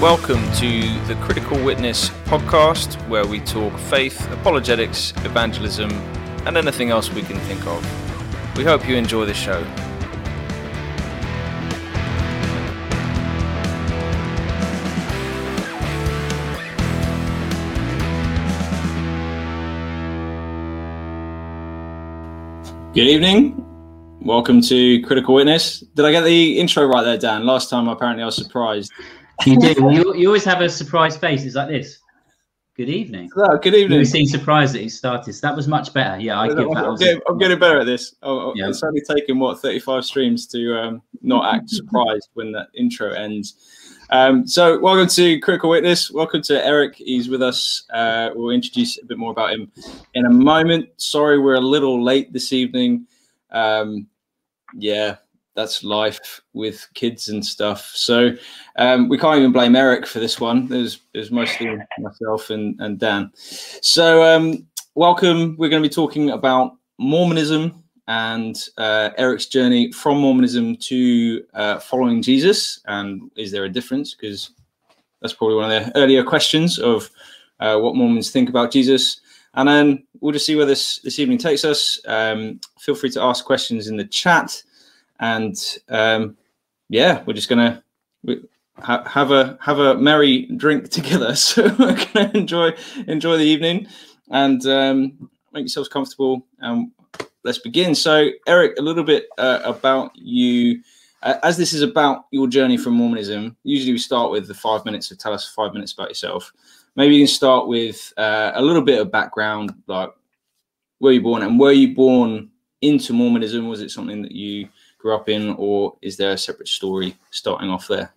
Welcome to the Critical Witness podcast, where we talk faith, apologetics, evangelism, and anything else we can think of. We hope you enjoy the show. Good evening. Welcome to Critical Witness. Did I get the intro right there, Dan? Last time, apparently, I was surprised. You do. you, you always have a surprised face. It's like this. Good evening. Oh, good evening. You seem surprised that you started. So that was much better. Yeah, I give I'm, that. I'm, getting, I'm getting better at this. Oh, oh, Yeah. It's only taken what 35 streams to um, not act surprised when that intro ends. Um, so, welcome to Critical Witness. Welcome to Eric. He's with us. Uh, we'll introduce a bit more about him in a moment. Sorry, we're a little late this evening. Um, yeah, that's life with kids and stuff. So, um, we can't even blame Eric for this one. There's there's mostly myself and, and Dan. So, um, welcome. We're going to be talking about Mormonism and uh, Eric's journey from Mormonism to uh, following Jesus. And is there a difference? Because that's probably one of the earlier questions of uh, what Mormons think about Jesus. And then we'll just see where this this evening takes us. Um, feel free to ask questions in the chat, and um, yeah, we're just gonna have a have a merry drink together. So we're gonna enjoy enjoy the evening and um, make yourselves comfortable. And let's begin. So, Eric, a little bit uh, about you. Uh, as this is about your journey from Mormonism, usually we start with the five minutes. So, tell us five minutes about yourself. Maybe you can start with uh, a little bit of background, like where you born and were you born into Mormonism? Was it something that you grew up in, or is there a separate story starting off there?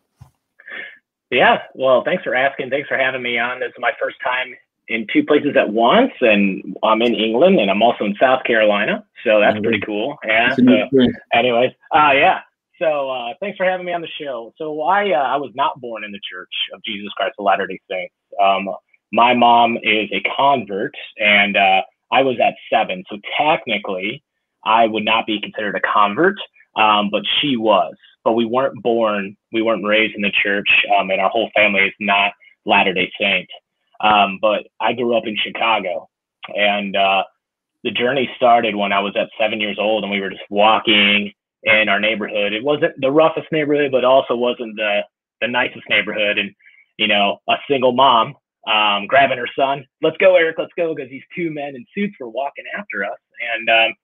Yeah, well, thanks for asking. Thanks for having me on. This is my first time in two places at once, and I'm in England, and I'm also in South Carolina, so that's pretty cool. Yeah. It's a new So, anyways, uh, yeah. So uh, thanks for having me on the show. So I uh, I was not born in the Church of Jesus Christ of Latter Day Saints. Um, my mom is a convert, and uh, I was at seven. So technically, I would not be considered a convert, um, but she was. But we weren't born, we weren't raised in the church, um, and our whole family is not Latter Day Saint. Um, but I grew up in Chicago, and uh, the journey started when I was at seven years old, and we were just walking in our neighborhood. It wasn't the roughest neighborhood, but also wasn't the the nicest neighborhood. And you know, a single mom um, grabbing her son, "Let's go, Eric, let's go," because these two men in suits were walking after us, and um,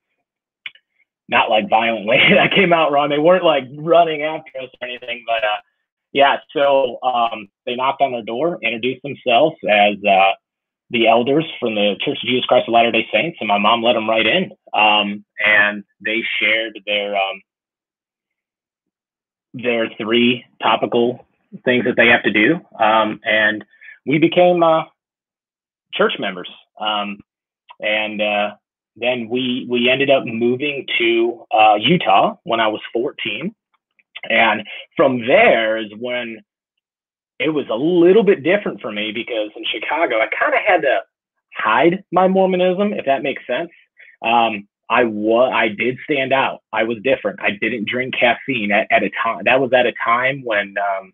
not like violently. that came out wrong. They weren't like running after us or anything, but uh, yeah. So um, they knocked on our door, introduced themselves as uh, the elders from the Church of Jesus Christ of Latter Day Saints, and my mom let them right in. Um, and they shared their um, their three topical things that they have to do, um, and we became uh, church members. Um, and uh, then we we ended up moving to uh, Utah when I was 14, and from there is when it was a little bit different for me because in Chicago I kind of had to hide my Mormonism, if that makes sense. Um, I was I did stand out. I was different. I didn't drink caffeine at, at a time. That was at a time when um,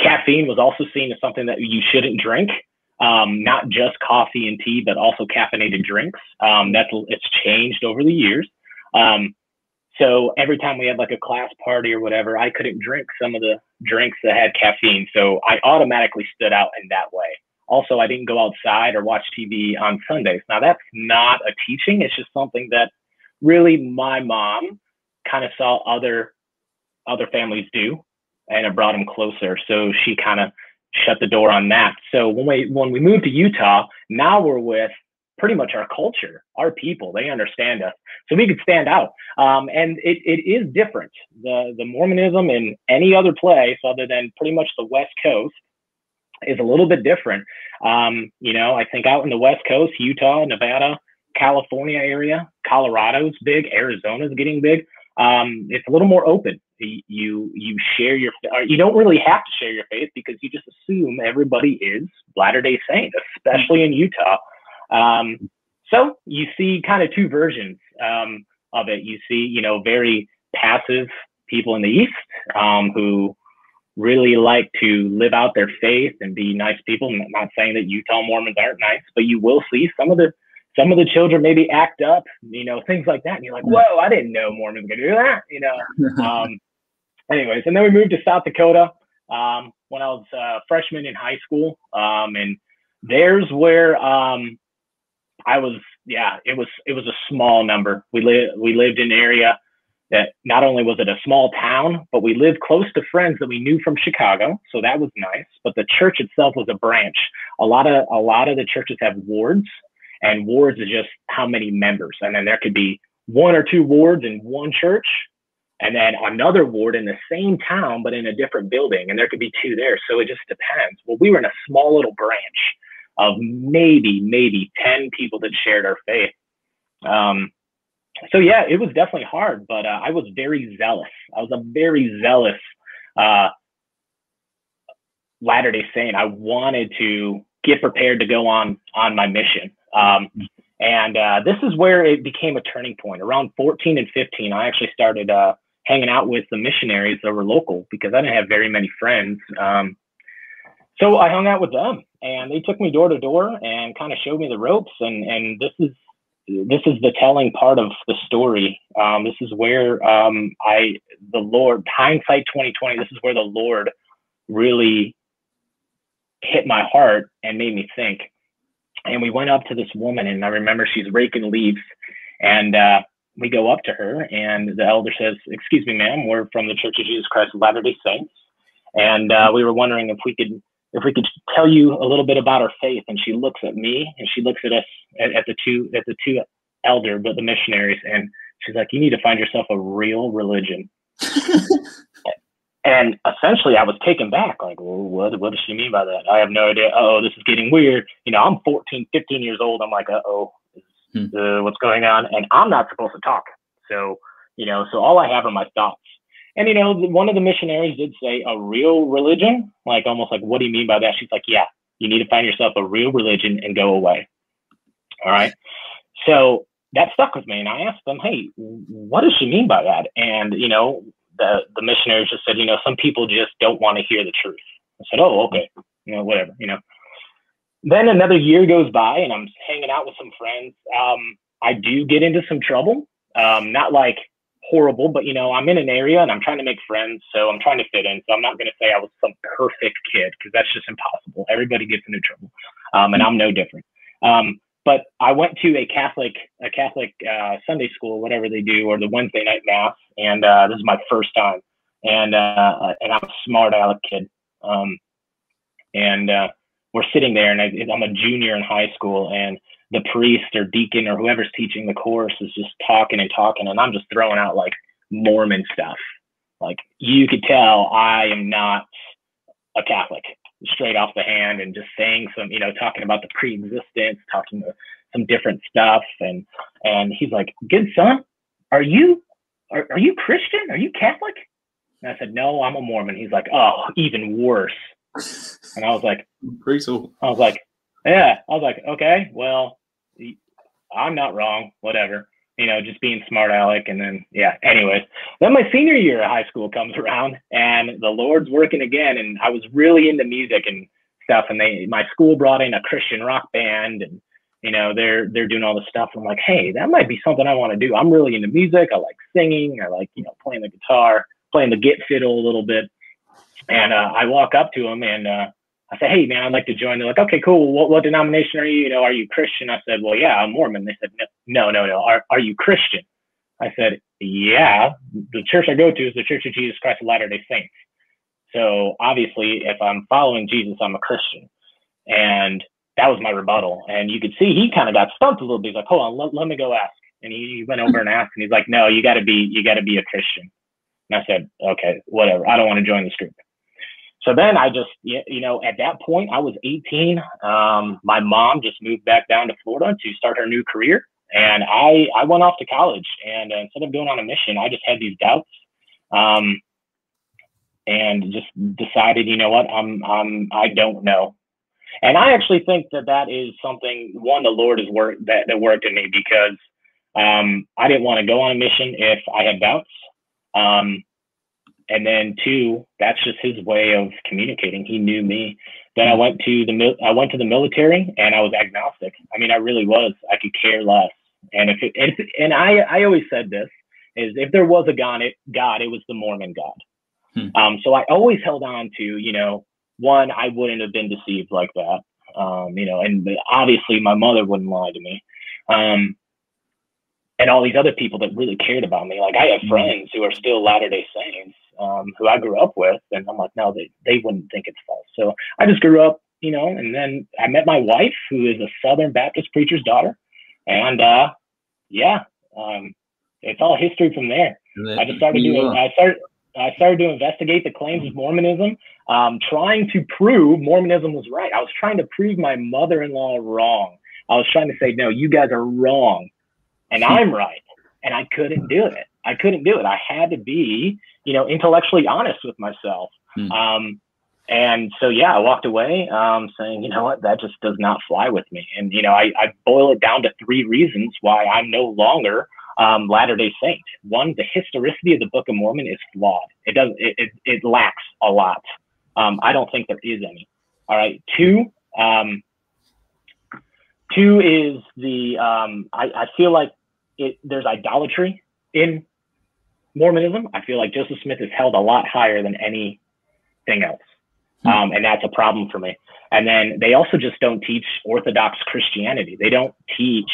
caffeine was also seen as something that you shouldn't drink. Um, not just coffee and tea, but also caffeinated drinks. Um, that's it's changed over the years. Um, so every time we had like a class party or whatever, I couldn't drink some of the drinks that had caffeine. So I automatically stood out in that way. Also, I didn't go outside or watch TV on Sundays. Now that's not a teaching. It's just something that really my mom kind of saw other other families do, and it brought them closer. So she kind of shut the door on that. So when we when we moved to Utah, now we're with pretty much our culture, our people. They understand us, so we could stand out. Um, and it, it is different. The the Mormonism in any other place other than pretty much the West Coast is a little bit different. Um, you know, I think out in the West Coast, Utah, Nevada, California area, Colorado's big, Arizona's getting big. Um, it's a little more open. You you share your or you don't really have to share your faith because you just assume everybody is Latter Day Saint, especially in Utah. Um, so you see kind of two versions um, of it. You see, you know, very passive people in the East um, who really like to live out their faith and be nice people. I'm not saying that Utah Mormons aren't nice, but you will see some of the some of the children maybe act up, you know, things like that. And you're like, whoa, I didn't know Mormons could do that, you know. um, anyways, and then we moved to South Dakota um, when I was a freshman in high school, um, and there's where um, I was. Yeah, it was it was a small number. We lived we lived in an area that not only was it a small town, but we lived close to friends that we knew from Chicago, so that was nice. But the church itself was a branch. A lot of a lot of the churches have wards, and wards is just how many members, and then there could be one or two wards in one church, and then another ward in the same town but in a different building, and there could be two there. So it just depends. Well, we were in a small little branch of maybe maybe ten people that shared our faith. Um, so yeah, it was definitely hard, but uh, I was very zealous. I was a very zealous uh, Latter Day Saint. I wanted to get prepared to go on on my mission, um, and uh, this is where it became a turning point. Around 14 and 15, I actually started uh, hanging out with the missionaries that were local because I didn't have very many friends. Um, so I hung out with them, and they took me door to door and kind of showed me the ropes. And and this is this is the telling part of the story. Um, this is where um, I, the Lord, hindsight 2020, this is where the Lord really hit my heart and made me think. And we went up to this woman, and I remember she's raking leaves, and uh, we go up to her, and the elder says, "Excuse me, ma'am, we're from the Church of Jesus Christ of Latter Day Saints, and uh, we were wondering if we could if we could tell you a little bit about our faith and she looks at me and she looks at us at, at the two at the two elder but the missionaries and she's like you need to find yourself a real religion. And essentially i was taken back like well, what, what does she mean by that? I have no idea. Oh this is getting weird. You know i'm 14 15 years old. I'm like uh-oh hmm. uh, what's going on? And i'm not supposed to talk. So you know so all i have are my thoughts and you know, one of the missionaries did say a real religion, like almost like, what do you mean by that? She's like, yeah, you need to find yourself a real religion and go away. All right. So that stuck with me, and I asked them, hey, what does she mean by that? And you know, the the missionaries just said, you know, some people just don't want to hear the truth. I said, oh, okay, you know, whatever, you know. Then another year goes by, and I'm hanging out with some friends. Um, I do get into some trouble. Um, not like horrible, but you know, I'm in an area and I'm trying to make friends, so I'm trying to fit in. So I'm not going to say I was some perfect kid because that's just impossible. Everybody gets into trouble, um, and I'm no different. Um, but I went to a Catholic, a Catholic uh, Sunday school, whatever they do, or the Wednesday night mass, and uh, this is my first time, and uh, and I'm a smart aleck kid, um, and uh, we're sitting there, and I, I'm a junior in high school, and the priest or deacon or whoever's teaching the course is just talking and talking, and I'm just throwing out like Mormon stuff. Like you could tell I am not a Catholic straight off the hand and just saying some, you know, talking about the pre-existence, talking to some different stuff. And, and he's like, good son, are you, are, are you Christian? Are you Catholic? And I said, no, I'm a Mormon. He's like, oh, even worse. And I was like, pretty cool. I was like, yeah, I was like, okay, well, I'm not wrong, whatever. You know, just being smart aleck. And then, yeah, anyways. Then my senior year of high school comes around and the Lord's working again. And I was really into music and stuff. And they, my school brought in a Christian rock band and, you know, they're, they're doing all this stuff. I'm like, hey, that might be something I want to do. I'm really into music. I like singing. I like, you know, playing the guitar, playing the git fiddle a little bit. And uh, I walk up to him and, uh, I say, hey, man, I'd like to join. They're like, okay, cool. What, what denomination are you? You know, are you Christian? I said, well, yeah, I'm Mormon. They said, no, no, no. Are, are you Christian? I said, yeah. The church I go to is the Church of Jesus Christ of Latter day Saints. So obviously, if I'm following Jesus, I'm a Christian. And that was my rebuttal. And you could see he kind of got stumped a little bit. He's like, hold on, let, let me go ask. And he, he went over and asked, and he's like, no, you got to be, you got to be a Christian. And I said, okay, whatever. I don't want to join this group so then I just, you know, at that point, I was 18. Um, my mom just moved back down to Florida to start her new career. And I, I went off to college. And uh, instead of going on a mission, I just had these doubts um, and just decided, you know what, I'm, I'm, I don't know. And I actually think that that is something one the Lord has worked that, that worked in me because um, I didn't want to go on a mission if I had doubts. Um, and then two, that's just his way of communicating. He knew me. Then I went to the I went to the military and I was agnostic. I mean, I really was. I could care less. And if it, and, and I I always said this is if there was a God, it God it was the Mormon God. Hmm. Um, so I always held on to you know one I wouldn't have been deceived like that. Um, you know, and obviously my mother wouldn't lie to me. Um, and all these other people that really cared about me. Like I have hmm. friends who are still Latter Day Saints um, who I grew up with, and I'm like, no, they they wouldn't think it's false. So I just grew up, you know, and then I met my wife, who is a Southern Baptist preacher's daughter, and uh, yeah, um, it's all history from there. I just started doing. I started. I started to investigate the claims of Mormonism, um, trying to prove Mormonism was right. I was trying to prove my mother-in-law wrong. I was trying to say, no, you guys are wrong, and I'm right, and I couldn't do it. I couldn't do it. I had to be, you know, intellectually honest with myself. Hmm. Um, and so, yeah, I walked away um, saying, you know what, that just does not fly with me. And, you know, I, I boil it down to three reasons why I'm no longer um, Latter day Saint. One, the historicity of the Book of Mormon is flawed. It does it, it, it lacks a lot. Um, I don't think there is any. All right. Two, um, two is the um, I, I feel like it, there's idolatry in Mormonism, I feel like Joseph Smith is held a lot higher than anything else. Hmm. Um, and that's a problem for me. And then they also just don't teach Orthodox Christianity. They don't teach,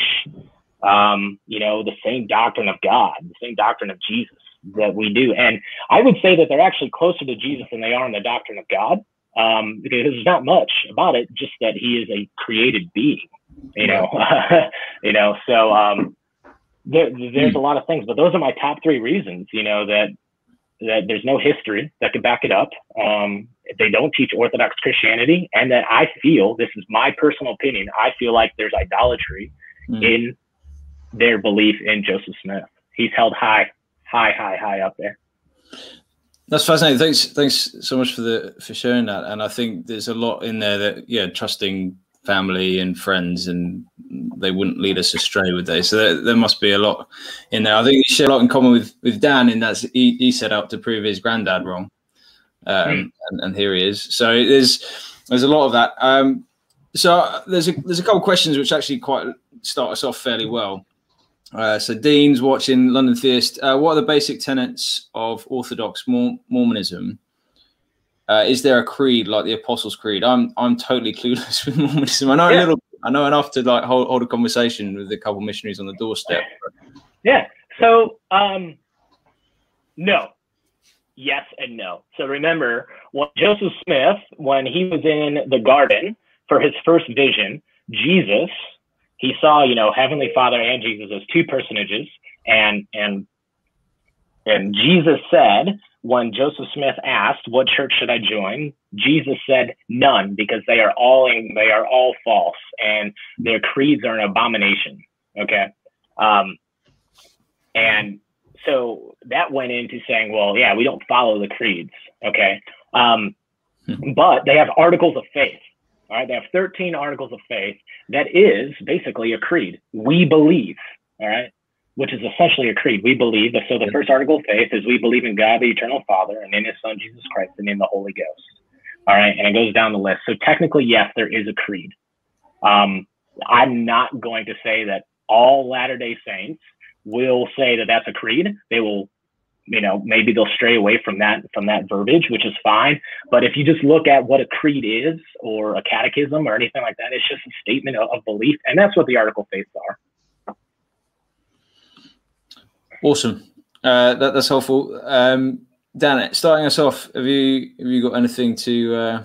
um, you know, the same doctrine of God, the same doctrine of Jesus that we do. And I would say that they're actually closer to Jesus than they are in the doctrine of God, um, because there's not much about it, just that he is a created being, you know, you know. So um, there, there's hmm. a lot of things, but those are my top three reasons. You know that that there's no history that could back it up. Um, they don't teach Orthodox Christianity, and that I feel this is my personal opinion. I feel like there's idolatry mm. in their belief in Joseph Smith. He's held high, high, high, high up there. That's fascinating. Thanks, thanks so much for the for sharing that. And I think there's a lot in there that yeah, trusting family and friends, and they wouldn't lead us astray, would they? So there, there must be a lot in there. I think you share a lot in common with with Dan in that he, he set out to prove his granddad wrong, um, mm. and, and, here he is. So there's there's a lot of that. Um, so there's a there's a couple of questions which actually quite start us off fairly well. Uh, so Dean's watching London Theist. Uh, what are the basic tenets of Orthodox Mormonism? Uh, is there a creed like the Apostles' Creed? I'm I'm totally clueless with Mormonism. I know yeah. a little. I know enough to like hold, hold a conversation with a couple missionaries on the doorstep. Yeah. So um, no, yes and no. So remember, when Joseph Smith, when he was in the garden for his first vision, Jesus, he saw you know Heavenly Father and Jesus as two personages, and and and Jesus said, when Joseph Smith asked, "What church should I join?" Jesus said, "None, because they are all in, they are all false, and their creeds are an abomination." Okay, um, and so that went into saying, "Well, yeah, we don't follow the creeds." Okay, um, but they have articles of faith. All right, they have 13 articles of faith. That is basically a creed. We believe. All right which is essentially a creed. We believe that. So the first article of faith is we believe in God, the eternal Father, and in His Son Jesus Christ, and in the Holy Ghost. All right, and it goes down the list. So technically, yes, there is a creed. Um, I'm not going to say that all Latter Day Saints will say that that's a creed. They will, you know, maybe they'll stray away from that from that verbiage, which is fine. But if you just look at what a creed is, or a catechism, or anything like that, it's just a statement of, of belief, and that's what the article of faiths are. Awesome. Uh, that, that's helpful. Um, Dan, starting us off, have you have you got anything to uh,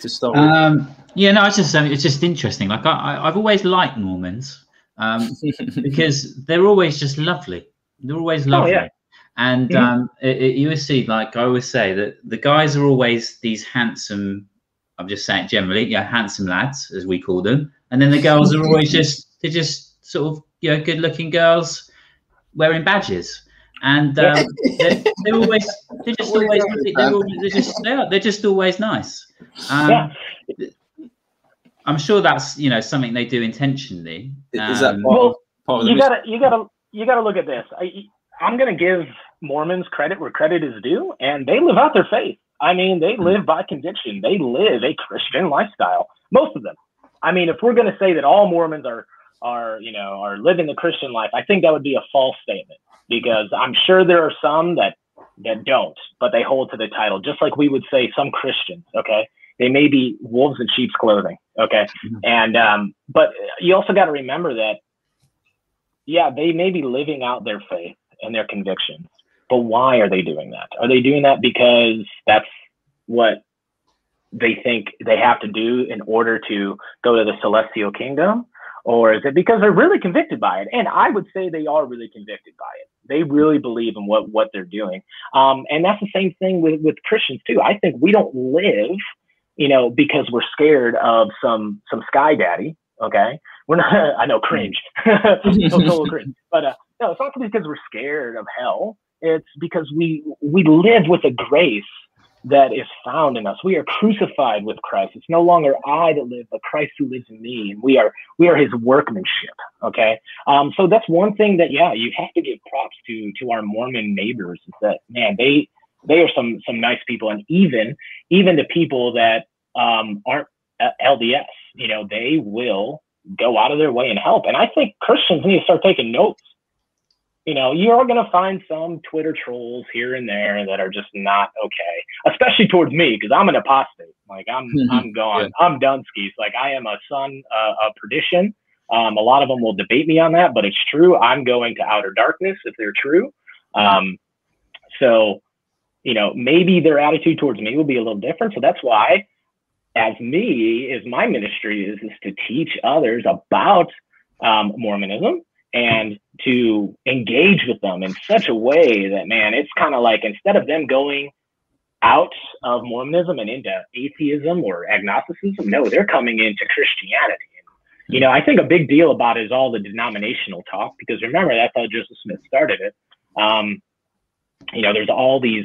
to start? Um, yeah, no, it's just um, it's just interesting. Like I, I've always liked Mormons um, because they're always just lovely. They're always lovely. Oh, yeah. And mm-hmm. um, it, it, you see, like I always say, that the guys are always these handsome. I'm just saying generally, yeah, handsome lads as we call them, and then the girls are always just they're just sort of you know good-looking girls wearing badges, and um, they're, they're, always they're just always they're, always, they're just they are, they're just always nice. Um, yeah. I'm sure that's you know something they do intentionally. Is that um, part, well, part of the you gotta you gotta you gotta look at this. I, I'm gonna give Mormons credit where credit is due, and they live out their faith. I mean, they hmm. live by conviction. They live a Christian lifestyle. Most of them. I mean, if we're gonna say that all Mormons are are you know are living the Christian life, I think that would be a false statement because I'm sure there are some that that don't, but they hold to the title, just like we would say some Christians. Okay, they may be wolves in sheep's clothing. Okay. Mm-hmm. And, um, but you also got to remember that, yeah, they may be living out their faith and their convictions, but why are they doing that? Are they doing that because that's what they think they have to do in order to go to the celestial kingdom? Or is it because they're really convicted by it? And I would say they are really convicted by it. They really believe in what, what they're doing. Um, and that's the same thing with, with Christians too. I think we don't live you know, because we're scared of some some sky daddy. Okay, we're not. I know cringe, total cringe. But uh, no, it's not because we're scared of hell. It's because we we live with a grace that is found in us. We are crucified with Christ. It's no longer I that live, but Christ who lives in me. And we are we are His workmanship. Okay, um, so that's one thing that yeah, you have to give props to to our Mormon neighbors. Is that man they they are some some nice people, and even even the people that um, aren't LDS, you know, they will go out of their way and help. And I think Christians need to start taking notes. You know, you are going to find some Twitter trolls here and there that are just not okay, especially towards me because I'm an apostate. Like I'm, mm-hmm. I'm gone. Yeah. I'm done skis. Like I am a son uh, of perdition. Um, a lot of them will debate me on that, but it's true. I'm going to outer darkness if they're true. Um, so you know, maybe their attitude towards me will be a little different. So that's why, as me, is my ministry is, is to teach others about um, Mormonism and to engage with them in such a way that, man, it's kind of like instead of them going out of Mormonism and into atheism or agnosticism, no, they're coming into Christianity. You know, I think a big deal about it is all the denominational talk because remember that's how Joseph Smith started it. Um, you know, there's all these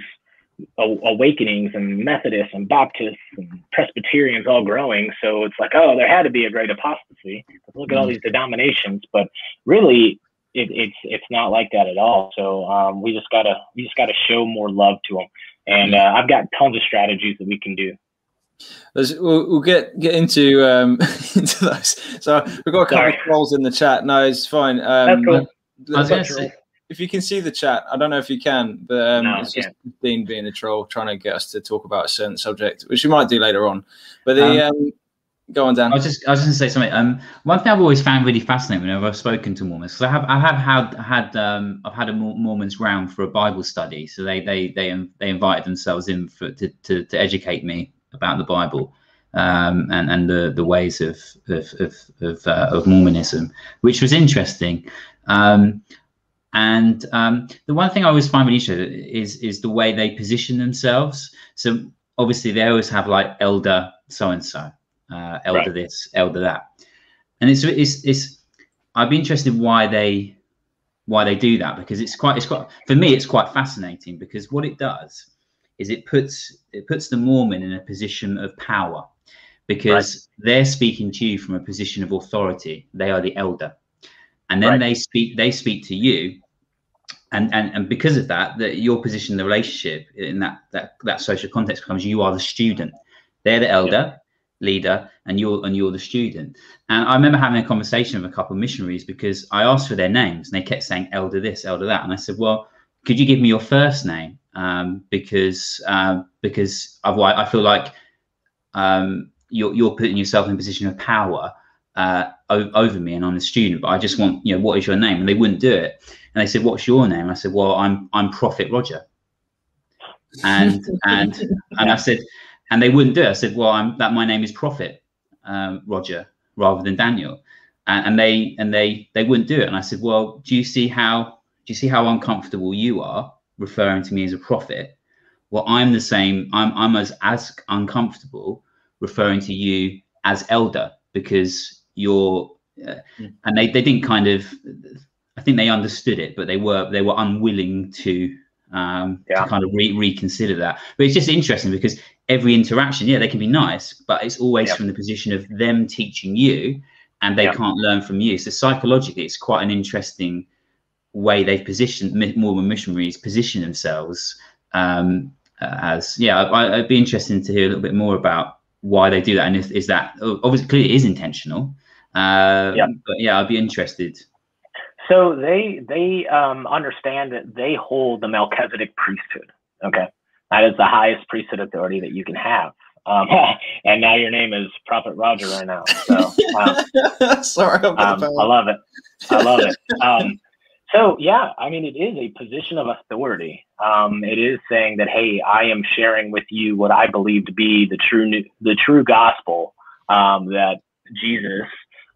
awakenings and Methodists and Baptists and Presbyterians all growing. So it's like, oh, there had to be a great apostasy. Look at all mm-hmm. these denominations, but really, it, it's it's not like that at all. So um, we just gotta we just gotta show more love to them. And uh, I've got tons of strategies that we can do. We'll, we'll, get get into um, into those. So we've got a couple Sorry. of trolls in the chat. No, it's fine. Um, That's cool. I was going to say, if you can see the chat, I don't know if you can, but um, no, it's just Dean being a troll, trying to get us to talk about a certain subject, which we might do later on. But the um, um, go on, Dan. I was just I was just going to say something. Um, one thing I've always found really fascinating whenever I've spoken to Mormons, because I have I have had had um, I've had a Mormons round for a Bible study, so they they they they invited themselves in for to to, to educate me about the Bible. Um, and and the the ways of of of of, uh, of Mormonism, which was interesting. Um, and um, the one thing I always find really interesting is is the way they position themselves. So obviously they always have like elder so and so, elder right. this, elder that, and it's it's it's. I'd be interested why they why they do that because it's quite it's quite for me it's quite fascinating because what it does is it puts it puts the Mormon in a position of power because right. they're speaking to you from a position of authority. They are the elder and then right. they speak they speak to you. And and and because of that that your position in the relationship in that that that social context becomes you are the student. They're the elder yeah. leader and you're and you're the student. And i remember having a conversation with a couple of missionaries because i asked for their names and they kept saying elder this elder that. And i said well could you give me your first name? Um, because um, because otherwise i feel like um, you're, you're putting yourself in a position of power uh, over me and I'm a student, but I just want, you know, what is your name? And they wouldn't do it. And they said, what's your name? I said, well, I'm, I'm Prophet Roger. And, and, and I said, and they wouldn't do it. I said, well, I'm that my name is Prophet um, Roger rather than Daniel. And, and they, and they, they wouldn't do it. And I said, well, do you see how, do you see how uncomfortable you are referring to me as a prophet? Well, I'm the same. I'm, I'm as, as uncomfortable referring to you as elder because you're uh, mm. and they, they didn't kind of i think they understood it but they were they were unwilling to um, yeah. to kind of re- reconsider that. But it's just interesting because every interaction, yeah, they can be nice, but it's always from the position of them teaching you, and they can't learn from you. So psychologically, it's quite an interesting way they've positioned Mormon missionaries position themselves um, as. Yeah, I, would be interested to hear a little bit more about why they do that, and if is that obviously clearly it is intentional. Uh, yeah. But yeah, I'd be interested so they they um, understand that they hold the Melchizedek priesthood. Okay, that is the highest priesthood authority that you can have. Um, and now your name is Prophet Roger right now. So um, sorry, um, I love it. I love it. Um, so yeah, I mean, it is a position of authority. Um, it is saying that, hey, I am sharing with you what I believe to be the true the true gospel um, that Jesus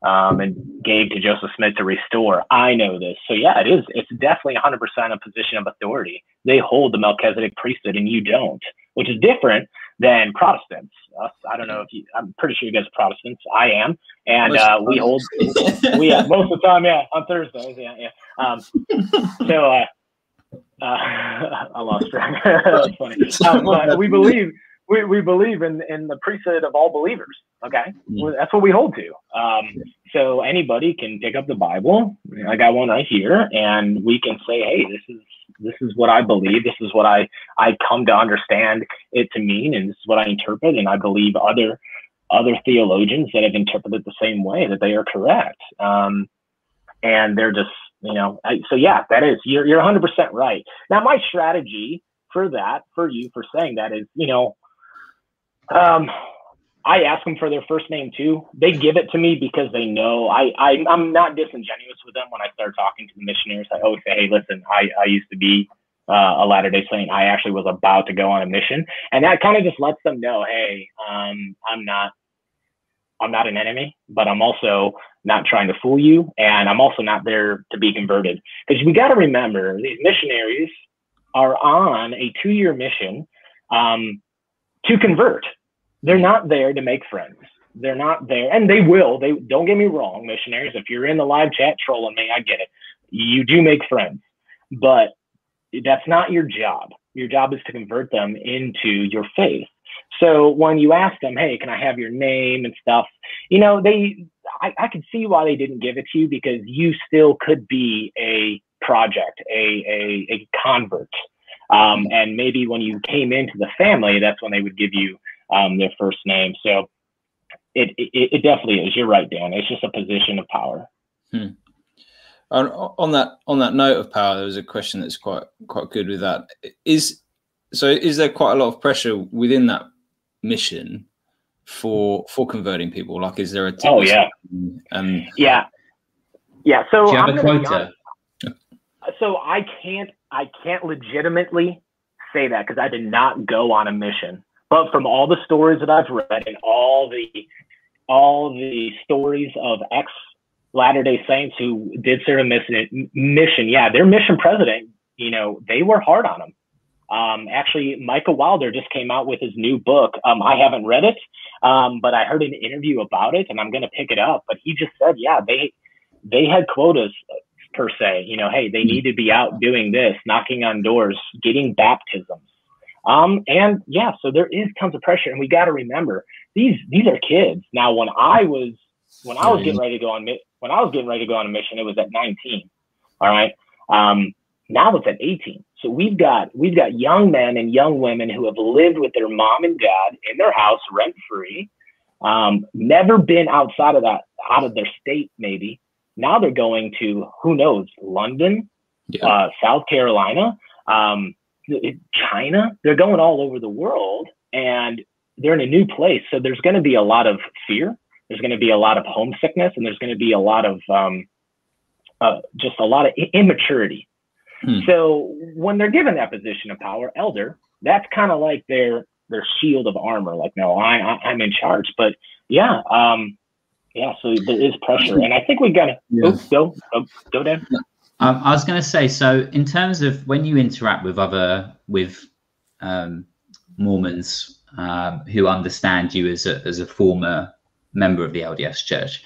um, and gave to Joseph Smith to restore. I know this. So yeah, it is. It's definitely 100% a position of authority. They hold the Melchizedek priesthood and you don't, which is different than Protestants. Us, I don't know if you, I'm pretty sure you guys are Protestants. I am. And uh, we hold, we uh, most of the time, yeah, on Thursdays. Yeah, yeah. Um, so, uh, uh, I lost track. That's funny. Um, but we believe we, we believe in, in the priesthood of all believers. Okay. Mm-hmm. That's what we hold to. Um, so anybody can pick up the Bible. I got one right here and we can say, Hey, this is, this is what I believe. This is what I, I come to understand it to mean. And this is what I interpret. And I believe other, other theologians that have interpreted the same way that they are correct. Um, and they're just, you know, I, so yeah, that is, you're, you're 100% right. Now, my strategy for that, for you, for saying that is, you know, um, I ask them for their first name too. They give it to me because they know I, I I'm not disingenuous with them when I start talking to the missionaries. I always say, hey, listen, I, I used to be uh, a Latter Day Saint. I actually was about to go on a mission, and that kind of just lets them know, hey, um, I'm not I'm not an enemy, but I'm also not trying to fool you, and I'm also not there to be converted. Because we got to remember, these missionaries are on a two year mission. Um, to convert. They're not there to make friends. They're not there, and they will. They don't get me wrong, missionaries. If you're in the live chat trolling me, I get it. You do make friends, but that's not your job. Your job is to convert them into your faith. So when you ask them, "Hey, can I have your name and stuff?" You know, they I, I could see why they didn't give it to you because you still could be a project, a a, a convert um, and maybe when you came into the family, that's when they would give you um, their first name. So it, it, it definitely is. You're right, Dan. It's just a position of power. Hmm. On, on that on that note of power, there was a question that's quite quite good with that. Is so is there quite a lot of pressure within that mission for for converting people? Like, is there a oh yeah, um, yeah, yeah. So Do you have I'm a quota? so I can't I can't legitimately say that because I did not go on a mission. But from all the stories that I've read and all the all the stories of ex Latter Day Saints who did serve a mission, mission, yeah, their mission president, you know, they were hard on them. Um, actually, Micah Wilder just came out with his new book. Um, I haven't read it, um, but I heard an interview about it, and I'm going to pick it up. But he just said, yeah, they they had quotas per se. You know, hey, they need to be out doing this, knocking on doors, getting baptisms. Um, and yeah, so there is tons of pressure, and we got to remember these these are kids. Now, when I was when I was getting ready to go on when I was getting ready to go on a mission, it was at 19. All right. Um, now it's at 18. So we've got we've got young men and young women who have lived with their mom and dad in their house rent free, um, never been outside of that out of their state maybe, now they're going to who knows London, yeah. uh, South Carolina, um, China. They're going all over the world, and they're in a new place. So there's going to be a lot of fear. There's going to be a lot of homesickness, and there's going to be a lot of um, uh, just a lot of immaturity. Hmm. So when they're given that position of power, elder, that's kind of like their their shield of armor. Like, no, I, I am in charge. But yeah, um, yeah, so there is pressure, and I think we got to yeah. oh, go go go Dan. Um, I was going to say, so in terms of when you interact with other with um, Mormons um, who understand you as a as a former member of the LDS Church,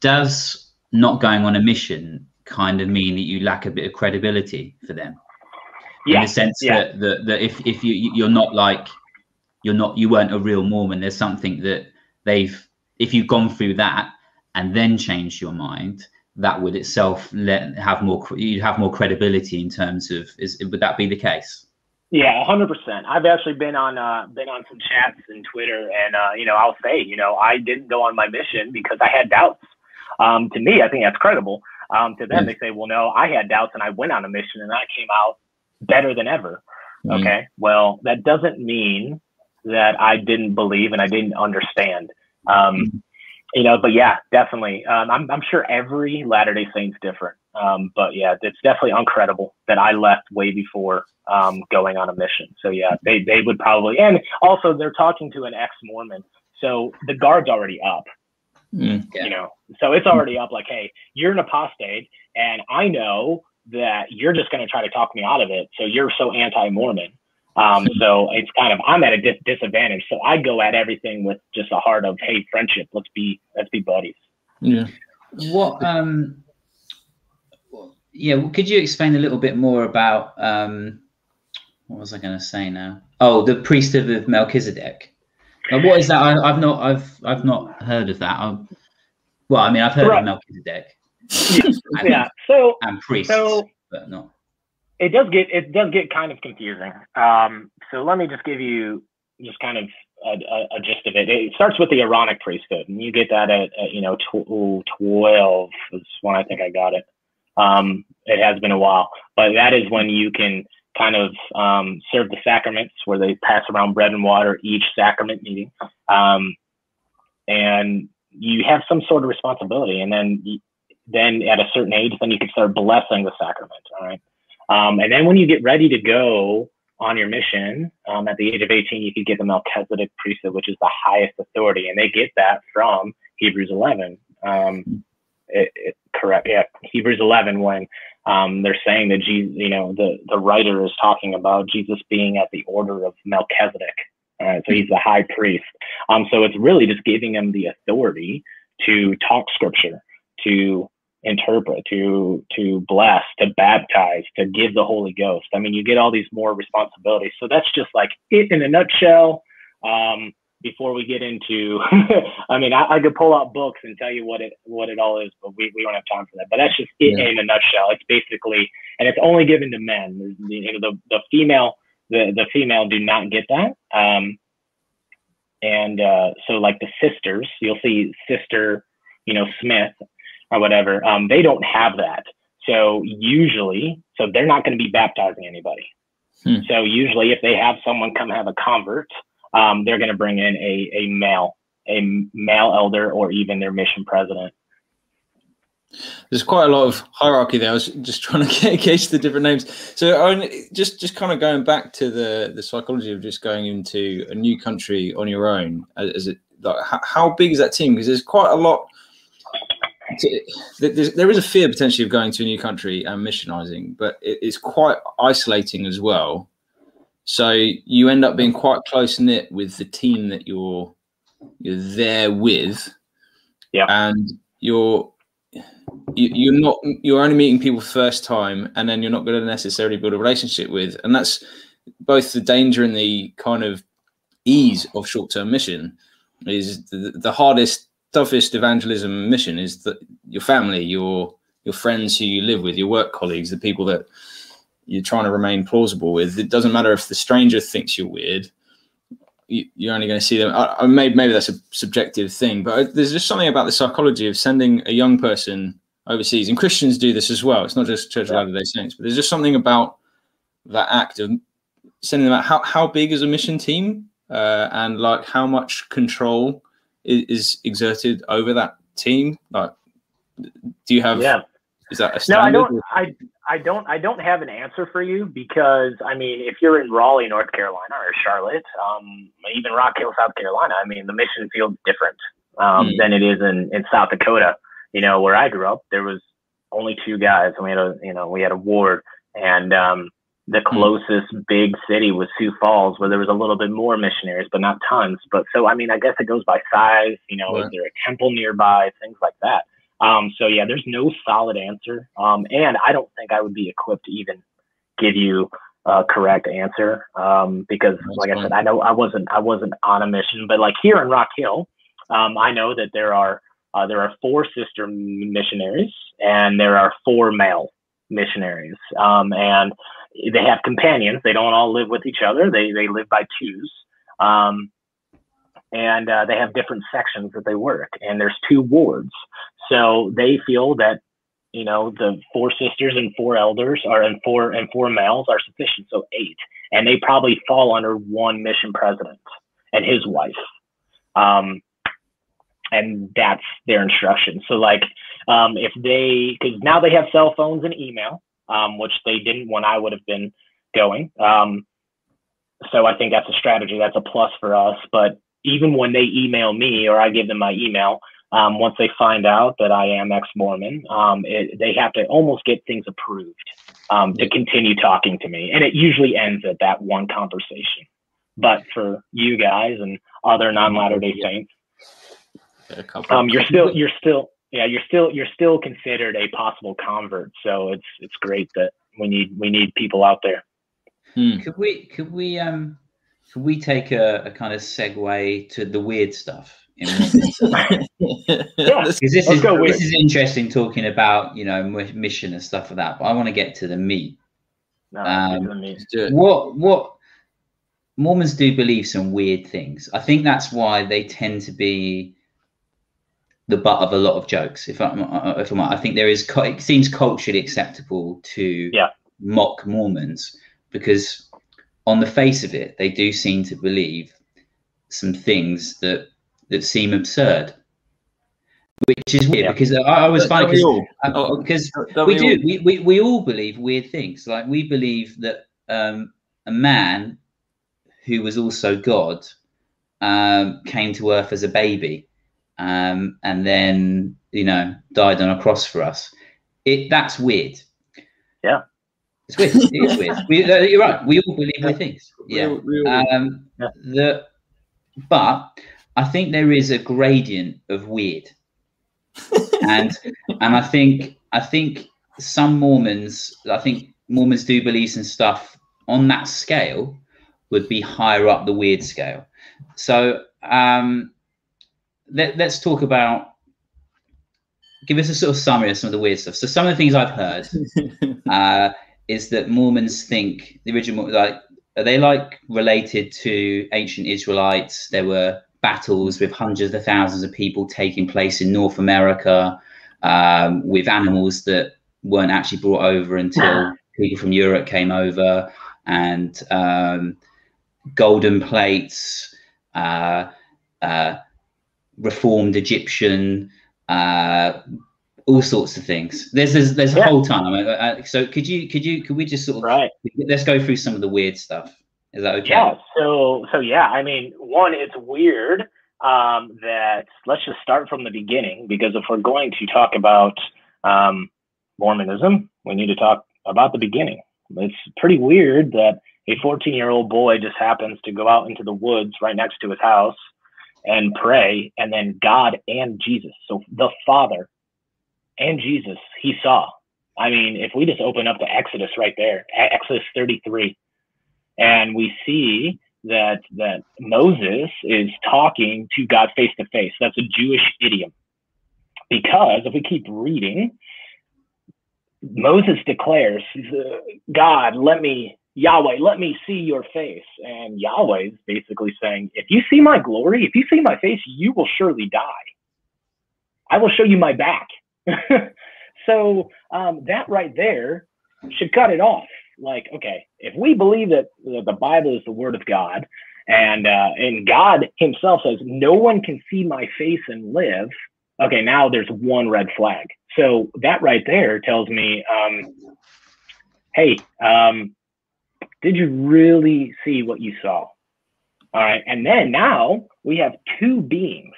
does not going on a mission kind of mean that you lack a bit of credibility for them? yeah. in the sense yeah. that, that that if if you you're not like you're not you weren't a real Mormon. There's something that they've if you've gone through that and then changed your mind, that would itself let have more you'd have more credibility in terms of is would that be the case? Yeah, hundred percent. I've actually been on uh, been on some chats and Twitter, and uh, you know, I'll say, you know, I didn't go on my mission because I had doubts. Um, to me, I think that's credible. Um, to them, mm. they say, well, no, I had doubts and I went on a mission and I came out better than ever. Mm. Okay, well, that doesn't mean that I didn't believe and I didn't understand. Um, mm. You know, but yeah, definitely. Um, I'm, I'm sure every Latter Day Saint's different. Um, but yeah, it's definitely uncredible that I left way before um, going on a mission. So yeah, they, they would probably, and also they're talking to an ex-Mormon, so the guard's already up. Mm, yeah. You know, so it's already up. Like, hey, you're an apostate, and I know that you're just going to try to talk me out of it. So you're so anti-Mormon. Um, so it's kind of I'm at a dis- disadvantage. So I go at everything with just a heart of hey, friendship. Let's be let's be buddies. Yeah. What um yeah, could you explain a little bit more about um, what was I going to say now? Oh, the priesthood of Melchizedek. Now, what is that? I, have not, I've, I've not heard of that. I'm, well, I mean, I've heard right. of Melchizedek. and, yeah. So and priests, so, but not. It does get it does get kind of confusing. Um, so let me just give you just kind of a, a, a, gist of it. It starts with the Aaronic priesthood, and you get that at, at you know tw- twelve is when I think I got it. Um, it has been a while, but that is when you can kind of um, serve the sacraments where they pass around bread and water each sacrament meeting. Um, and you have some sort of responsibility. And then, then at a certain age, then you can start blessing the sacrament. All right. Um, and then when you get ready to go on your mission, um, at the age of 18, you could get the Melchizedek priesthood, which is the highest authority. And they get that from Hebrews 11. Um, it, it, correct. Yeah, Hebrews 11 when um, they're saying that Jesus, you know, the the writer is talking about Jesus being at the order of Melchizedek. Right, so he's the high priest. Um, so it's really just giving him the authority to talk scripture, to interpret, to to bless, to baptize, to give the Holy Ghost. I mean, you get all these more responsibilities. So that's just like it in a nutshell. Um, before we get into i mean I, I, could pull out books and tell you what it what it all is but we, we don't have time for that but that's just it yeah. in a nutshell it's basically and it's only given to men There's, you know the, the female the, the female do not get that um and uh so like the sisters you'll see sister you know smith or whatever um they don't have that so usually so they're not going to be baptizing anybody hmm. so usually if they have someone come have a convert um, they're going to bring in a, a male, a male elder, or even their mission president. There's quite a lot of hierarchy there. I was just trying to get gauge the different names. So just just kind of going back to the the psychology of just going into a new country on your own. As it like how big is that team? Because there's quite a lot. There is a fear potentially of going to a new country and missionizing, but it's quite isolating as well. So you end up being quite close knit with the team that you're you're there with. Yeah. And you're you, are not you're only meeting people first time and then you're not going to necessarily build a relationship with and that's both the danger and the kind of ease of short-term mission is the, the hardest toughest evangelism mission is that your family your your friends who you live with your work colleagues the people that you're trying to remain plausible with. It doesn't matter if the stranger thinks you're weird. You, are only going to see them. I, I, maybe, maybe that's a subjective thing, but there's just something about the psychology of sending a young person overseas, and Christians do this as well. It's not just Church of Latter Day Saints, but there's just something about that act of sending them out. How how big is a mission team, uh, and like how much control is, exerted over that team? Like, do you have? Yeah. Is that a standard? No, I don't. I I don't I don't have an answer for you because I mean if you're in Raleigh, North Carolina or Charlotte, um, even Rock Hill, South Carolina, I mean the mission field's different um, mm. than it is in, in South Dakota. You know, where I grew up, there was only two guys and we had a you know, we had a ward and um, the hmm. closest big city was Sioux Falls where there was a little bit more missionaries, but not tons. But so I mean I guess it goes by size, you know, right. is there a temple nearby, things like that. Um, so yeah, there's no solid answer. Um, and I don't think I would be equipped to even give you a correct answer um, because, That's like fine. I said, I know I wasn't I wasn't on a mission, but like here in Rock Hill, um, I know that there are uh, there are four sister missionaries and there are four male missionaries, um, and they have companions. They don't all live with each other. They they live by twos. Um, and uh, they have different sections that they work, and there's two wards. So they feel that you know the four sisters and four elders are and four and four males are sufficient, so eight, and they probably fall under one mission president and his wife. Um, and that's their instruction. So like, um, if they, because now they have cell phones and email, um, which they didn't when I would have been going. Um, so I think that's a strategy. That's a plus for us. But even when they email me or I give them my email, um, once they find out that I am ex-Mormon, um, it, they have to almost get things approved um, to continue talking to me, and it usually ends at that one conversation. But for you guys and other non-Latter Day Saints, um, you're still you're still yeah you're still you're still considered a possible convert. So it's it's great that we need we need people out there. Hmm. Could we could we um could we take a, a kind of segue to the weird stuff? in yeah, this is this is interesting talking about you know mission and stuff like that. But I want to get to the meat. No, um, what what Mormons do believe some weird things. I think that's why they tend to be the butt of a lot of jokes. If I'm, if I'm, I think there is it seems culturally acceptable to yeah. mock Mormons because on the face of it, they do seem to believe some things that that seem absurd, which is weird yeah. because I, I was finding because we, we do we, we, we all believe weird things. Like we believe that um, a man who was also God um, came to earth as a baby um, and then you know died on a cross for us. It that's weird. Yeah. It's weird. It is weird. We, uh, you're right. We all believe weird things. Yeah. Um, yeah. The, but I think there is a gradient of weird, and and I think I think some Mormons, I think Mormons do believe some stuff on that scale would be higher up the weird scale. So um, let, us talk about. Give us a sort of summary of some of the weird stuff. So some of the things I've heard uh, is that Mormons think the original like are they like related to ancient Israelites? There were battles with hundreds of thousands of people taking place in North America um, with animals that weren't actually brought over until people from Europe came over, and um, golden plates, uh, uh, reformed Egyptian, uh, all sorts of things. There's there's, there's a yeah. whole ton. I mean, uh, so could you could you could we just sort of right. let's go through some of the weird stuff. Is that okay? Yeah. So so yeah, I mean, one, it's weird um, that let's just start from the beginning because if we're going to talk about um, Mormonism, we need to talk about the beginning. It's pretty weird that a 14 year old boy just happens to go out into the woods right next to his house and pray, and then God and Jesus, so the Father and Jesus, he saw. I mean, if we just open up the Exodus right there, Exodus 33, and we see that that Moses is talking to God face to face. That's a Jewish idiom. Because if we keep reading, Moses declares, God, let me, Yahweh, let me see your face. And Yahweh is basically saying, if you see my glory, if you see my face, you will surely die. I will show you my back. so um, that right there should cut it off like, okay, if we believe that the Bible is the Word of God, and uh, and God Himself says, no one can see my face and live. Okay, now there's one red flag. So that right there tells me, um, hey, um, did you really see what you saw? All right, and then now we have two beings.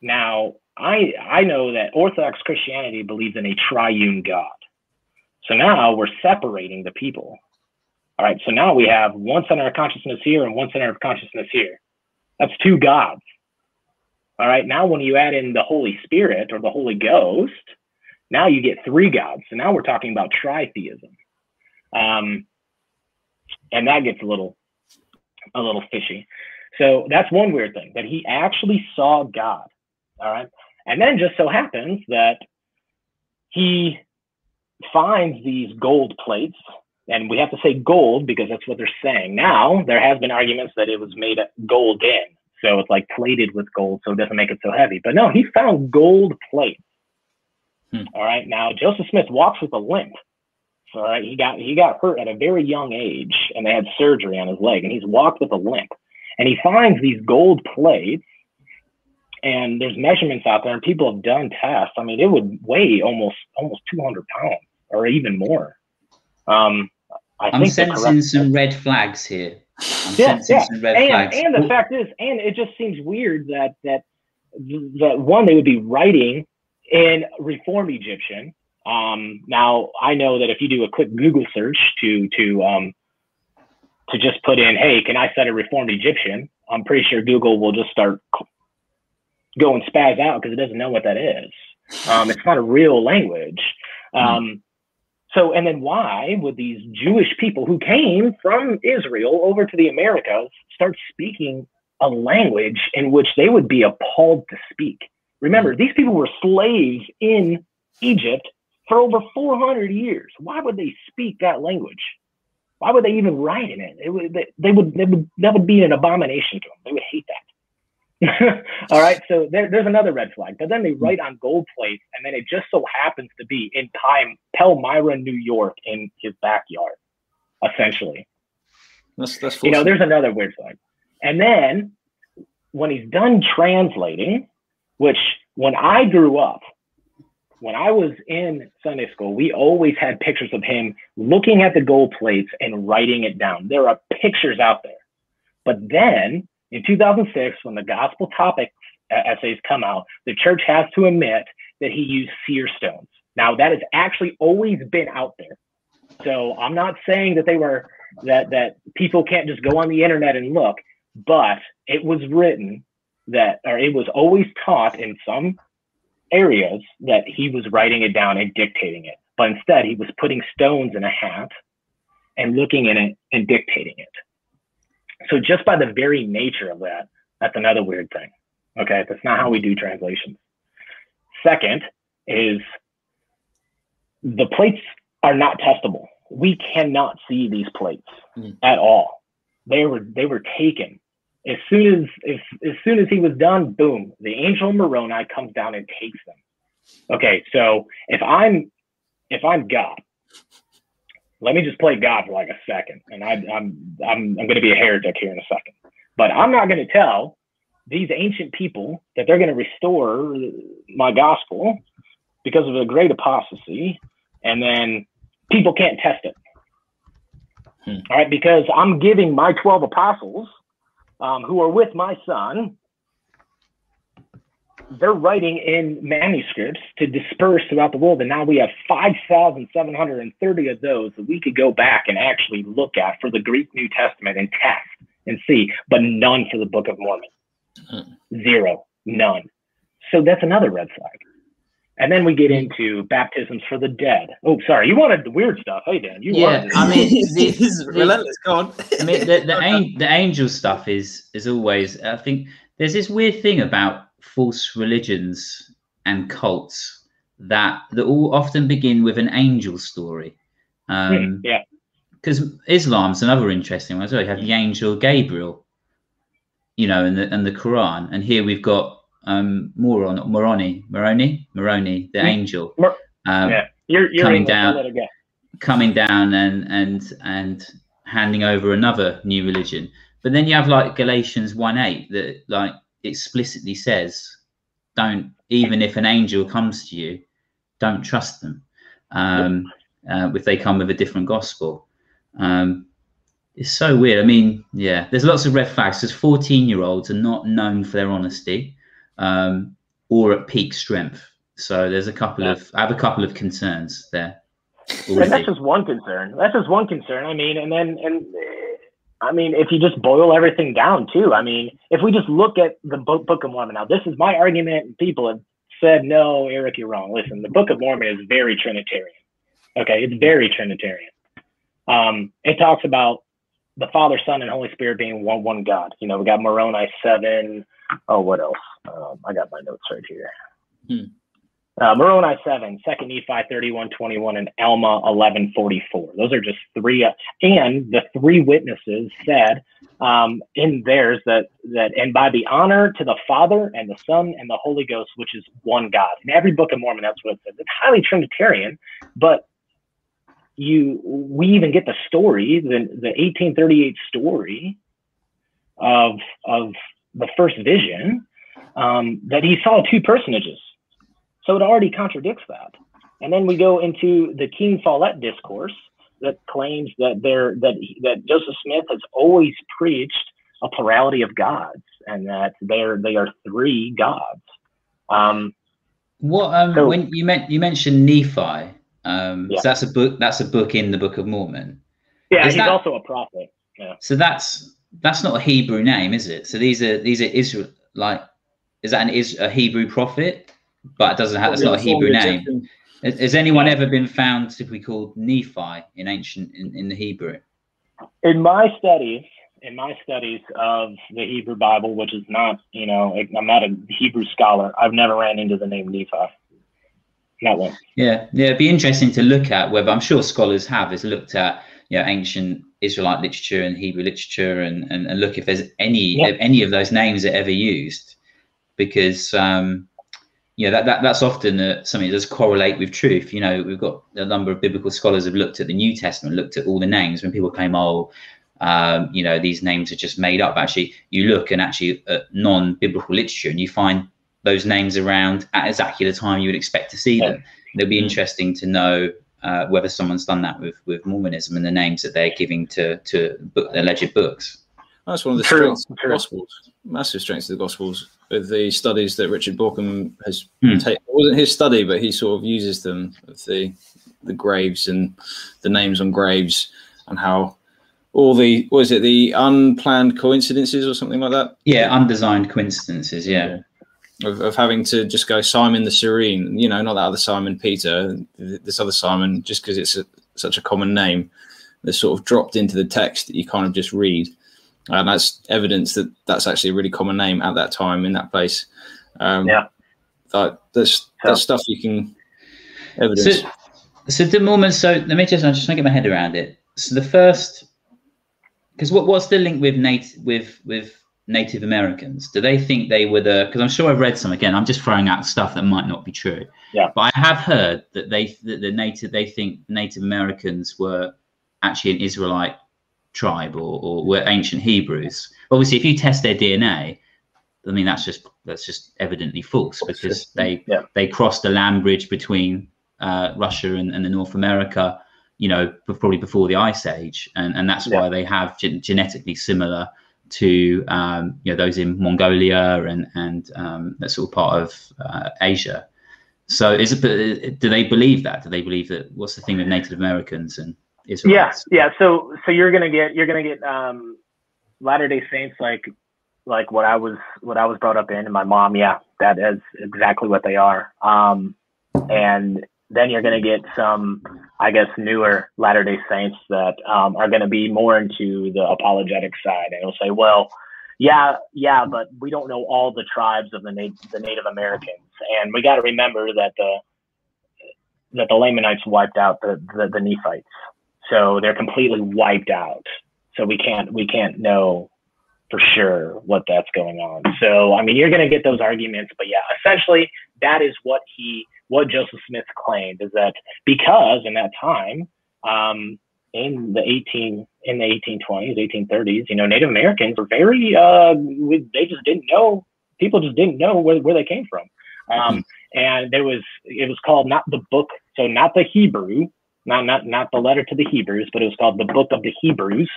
Now I I know that Orthodox Christianity believes in a triune God. So now we're separating the people. All right. So now we have one center of consciousness here and one center of consciousness here. That's two gods. All right. Now, when you add in the Holy Spirit or the Holy Ghost, now you get three gods. So now we're talking about tritheism. Um, and that gets a little a little fishy. So that's one weird thing that he actually saw God. All right. And then just so happens that he finds these gold plates, and we have to say gold because that's what they're saying. Now, there has been arguments that it was made of gold in. So it's like plated with gold, so it doesn't make it so heavy. But no, he found gold plates. Hmm. All right. Now Joseph Smith walks with a limp. All right. He got he got hurt at a very young age and they had surgery on his leg and he's walked with a limp. And he finds these gold plates and there's measurements out there and people have done tests. I mean, it would weigh almost almost 200 pounds or even more. Um, I am sensing some red flags here. I'm yeah, yeah. and, flags. and the fact is, and it just seems weird that that that one they would be writing in Reform Egyptian. Um, now I know that if you do a quick Google search to to um, to just put in, hey, can I set a Reformed Egyptian? I'm pretty sure Google will just start going spaz out because it doesn't know what that is. Um, it's not a real language. Hmm. Um, so, and then why would these Jewish people who came from Israel over to the Americas start speaking a language in which they would be appalled to speak? Remember, these people were slaves in Egypt for over 400 years. Why would they speak that language? Why would they even write in it? it would, they, they, would, they would, that would be an abomination to them. They would hate that. All right. So there, there's another red flag. But then they hmm. write on gold plates, and then it just so happens to be in time, Palmyra, New York, in his backyard, essentially. That's, that's you know, there's another weird flag. And then when he's done translating, which when I grew up, when I was in Sunday school, we always had pictures of him looking at the gold plates and writing it down. There are pictures out there. But then in 2006, when the gospel topics essays come out, the church has to admit that he used seer stones. Now that has actually always been out there. So I'm not saying that they were that that people can't just go on the internet and look, but it was written that, or it was always taught in some areas that he was writing it down and dictating it. But instead, he was putting stones in a hat and looking in it and dictating it. So just by the very nature of that, that's another weird thing. Okay, that's not how we do translations. Second is the plates are not testable. We cannot see these plates mm. at all. They were they were taken as soon as, as as soon as he was done, boom, the angel Moroni comes down and takes them. Okay, so if I'm if I'm God, let me just play God for like a second, and I, I'm I'm I'm going to be a heretic here in a second, but I'm not going to tell these ancient people that they're going to restore my gospel because of a great apostasy, and then people can't test it. Hmm. All right, because I'm giving my twelve apostles um, who are with my son, they're writing in manuscripts to disperse throughout the world. And now we have 5,730 of those that we could go back and actually look at for the Greek New Testament and test and see, but none for the Book of Mormon. Hmm. Zero, none. So that's another red flag. And then we get into baptisms for the dead. Oh, sorry, you wanted the weird stuff. Hey, Dan, you yeah, wanted. I mean, the, the, relentless. Go on. I mean, the the, the angel stuff is is always. I think there's this weird thing about false religions and cults that that all often begin with an angel story. Um, hmm, yeah. Because Islam's another interesting one as well. You have the angel Gabriel, you know, and the and the Quran, and here we've got um, Moron, Moroni, Moroni, Moroni, the mm. angel, um, yeah. you're, you're coming down, coming down and and and handing over another new religion. But then you have like Galatians one eight that like explicitly says, don't even if an angel comes to you, don't trust them. Um, uh, if they come with a different gospel. Um, it's so weird. I mean, yeah, there's lots of red flags. There's 14 year olds are not known for their honesty um, or at peak strength. So there's a couple yeah. of I have a couple of concerns there. And that's just one concern. That's just one concern. I mean, and then and I mean, if you just boil everything down too, I mean, if we just look at the Book, Book of Mormon, now this is my argument. People have said, no, Eric, you're wrong. Listen, the Book of Mormon is very Trinitarian. Okay, it's very Trinitarian. Um, it talks about the Father, Son, and Holy Spirit being one one God. You know, we got Moroni seven. Oh, what else? Um, I got my notes right here. Hmm. Uh, Moroni 7, 2 Nephi 31, 21, and Alma 11, 44. Those are just three. Uh, and the three witnesses said um, in theirs that, that, and by the honor to the Father and the Son and the Holy Ghost, which is one God. In every Book of Mormon, that's what it says. It's highly Trinitarian, but you, we even get the story, the, the 1838 story of, of the first vision, um, that he saw two personages so it already contradicts that. And then we go into the King Follett discourse that claims that there that that Joseph Smith has always preached a plurality of gods and that they're they are three gods. Um, what um, so, when you meant you mentioned Nephi, um, yeah. so that's a book that's a book in the Book of Mormon. Yeah, is he's that, also a prophet. Yeah. So that's that's not a Hebrew name, is it? So these are these are Israel like is that an is a Hebrew prophet? but it doesn't have. It's not a Hebrew name. Has anyone ever been found to be called Nephi in ancient in, in the Hebrew? In my studies, in my studies of the Hebrew Bible, which is not, you know, I'm not a Hebrew scholar. I've never ran into the name Nephi. Not one. Yeah, yeah. It'd be interesting to look at whether I'm sure scholars have is looked at you know ancient Israelite literature and Hebrew literature and and, and look if there's any yeah. any of those names are ever used because um, you know that, that that's often uh, something that does correlate with truth. You know we've got a number of biblical scholars have looked at the new testament looked at all the names when people claim oh um, you know these names are just made up. Actually you look and actually at non-biblical literature and you find those names around at exactly the time you would expect to see them. It'll be interesting to know uh, whether someone's done that with with mormonism and the names that they're giving to to book, alleged books that's one of the strengths of the gospels massive strengths of the gospels with the studies that Richard Bauckham has mm. taken. It wasn't his study, but he sort of uses them of the the graves and the names on graves and how all the was it the unplanned coincidences or something like that? Yeah, undesigned coincidences. Yeah. yeah. Of, of having to just go Simon the Cyrene, you know, not that other Simon Peter, this other Simon, just because it's a, such a common name, that's sort of dropped into the text that you kind of just read and that's evidence that that's actually a really common name at that time in that place. Um, yeah, that that's that's stuff you can evidence. So, so the moment. So let me just. I'm just trying to get my head around it. So the first, because what what's the link with native with with Native Americans? Do they think they were the? Because I'm sure I've read some. Again, I'm just throwing out stuff that might not be true. Yeah. But I have heard that they that the native they think Native Americans were actually an Israelite tribe or, or were ancient Hebrews. Obviously, if you test their DNA, I mean that's just that's just evidently false because they yeah. they crossed the land bridge between uh, Russia and, and the North America, you know, probably before the Ice Age, and and that's yeah. why they have gen- genetically similar to um, you know those in Mongolia and and um, that sort of part of uh, Asia. So is it? Do they believe that? Do they believe that? What's the thing with Native Americans and Israelites. Yeah, yeah. So so you're gonna get you're gonna get um, Latter Day Saints like like what I was what I was brought up in, and my mom. Yeah, that is exactly what they are. Um, and then you're gonna get some, I guess, newer Latter Day Saints that um, are gonna be more into the apologetic side, and it'll say, well. Yeah, yeah, but we don't know all the tribes of the, Na- the Native Americans, and we got to remember that the that the Lamanites wiped out the, the, the Nephites. So they're completely wiped out. So we can't we can't know for sure what that's going on. So I mean, you're going to get those arguments, but yeah, essentially that is what he what Joseph Smith claimed is that because in that time um, in the 18 in the 1820s 1830s you know native americans were very uh they just didn't know people just didn't know where, where they came from um and there was it was called not the book so not the hebrew not not not the letter to the Hebrews, but it was called the Book of the Hebrews,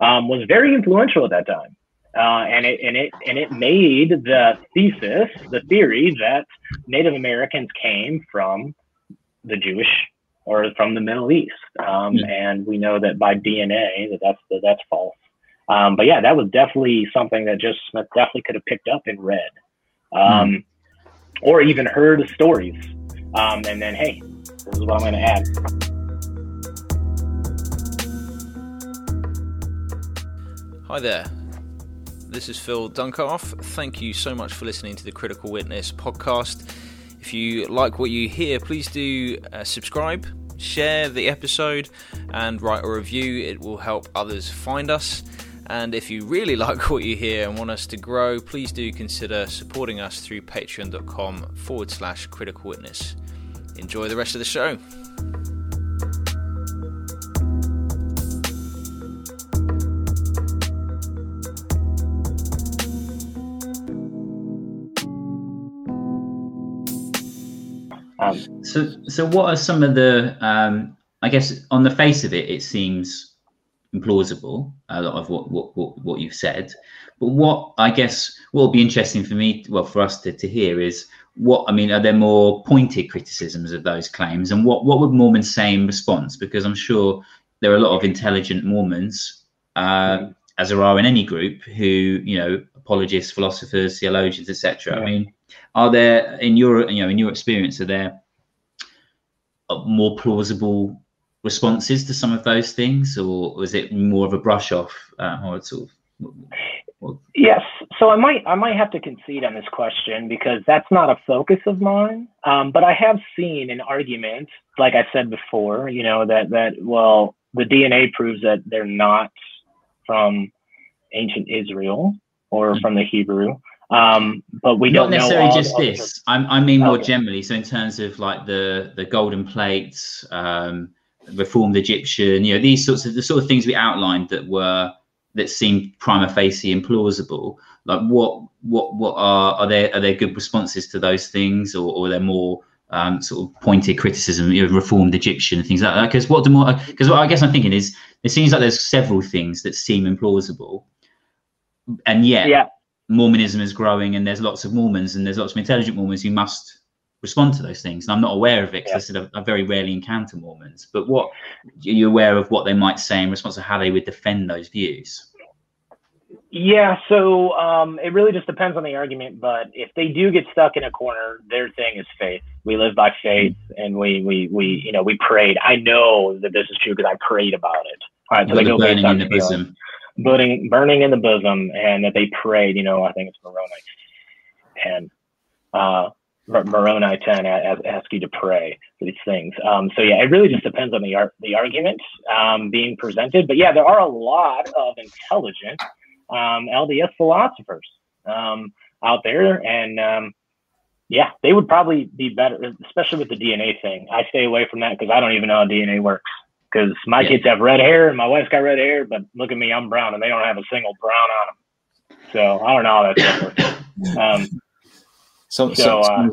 um, was very influential at that time. Uh, and it and it and it made the thesis, the theory that Native Americans came from the Jewish or from the Middle East. Um, yeah. And we know that by DNA that that's that that's false. Um, but yeah, that was definitely something that Joseph Smith definitely could have picked up and read, um, mm. or even heard stories. Um, and then, hey, this is what I'm going to add. Hi there. This is Phil Dunkoff. Thank you so much for listening to the Critical Witness podcast. If you like what you hear, please do uh, subscribe, share the episode, and write a review. It will help others find us. And if you really like what you hear and want us to grow, please do consider supporting us through patreon.com forward slash critical witness. Enjoy the rest of the show. Um, so, so what are some of the? Um, I guess on the face of it, it seems implausible. A lot of what what what, what you've said, but what I guess what will be interesting for me, well, for us to, to hear is what I mean. Are there more pointed criticisms of those claims, and what what would Mormons say in response? Because I'm sure there are a lot of intelligent Mormons, uh, as there are in any group, who you know apologists, philosophers, theologians, etc. Yeah. I mean are there in your you know in your experience are there more plausible responses to some of those things, or was it more of a brush off, uh, or sort of? Yes, so I might I might have to concede on this question because that's not a focus of mine. Um, but I have seen an argument, like I said before, you know that that well the DNA proves that they're not from ancient Israel or mm-hmm. from the Hebrew. Um, but we not necessarily just this. I, I, mean more okay. generally. So in terms of like the the golden plates, um, reformed Egyptian, you know, these sorts of the sort of things we outlined that were that seemed prima facie implausible. Like what what what are are there are there good responses to those things, or, or are there more um, sort of pointed criticism, you know, reformed Egyptian things like that? Because what the more because what I guess I'm thinking is it seems like there's several things that seem implausible, and yet. Yeah Mormonism is growing and there's lots of Mormons and there's lots of intelligent Mormons who must respond to those things. And I'm not aware of it because yeah. I, I, very rarely encounter Mormons. But what are you aware of what they might say in response to how they would defend those views? Yeah, so um, it really just depends on the argument. But if they do get stuck in a corner, their thing is faith. We live by faith, and we we we you know we prayed. I know that this is true because I prayed about it. All right, so they go burning in the bosom burning burning in the bosom, and that they prayed. You know, I think it's Moroni ten, uh, Moroni ten ask, you to pray for these things. Um, so yeah, it really just depends on the art the argument um, being presented. But yeah, there are a lot of intelligent um, LDS philosophers um, out there, and um, yeah, they would probably be better, especially with the DNA thing. I stay away from that because I don't even know how DNA works because my yeah. kids have red hair and my wife's got red hair, but look at me, I'm brown and they don't have a single brown on them. So I don't know how that stuff works. Um, some, so, uh,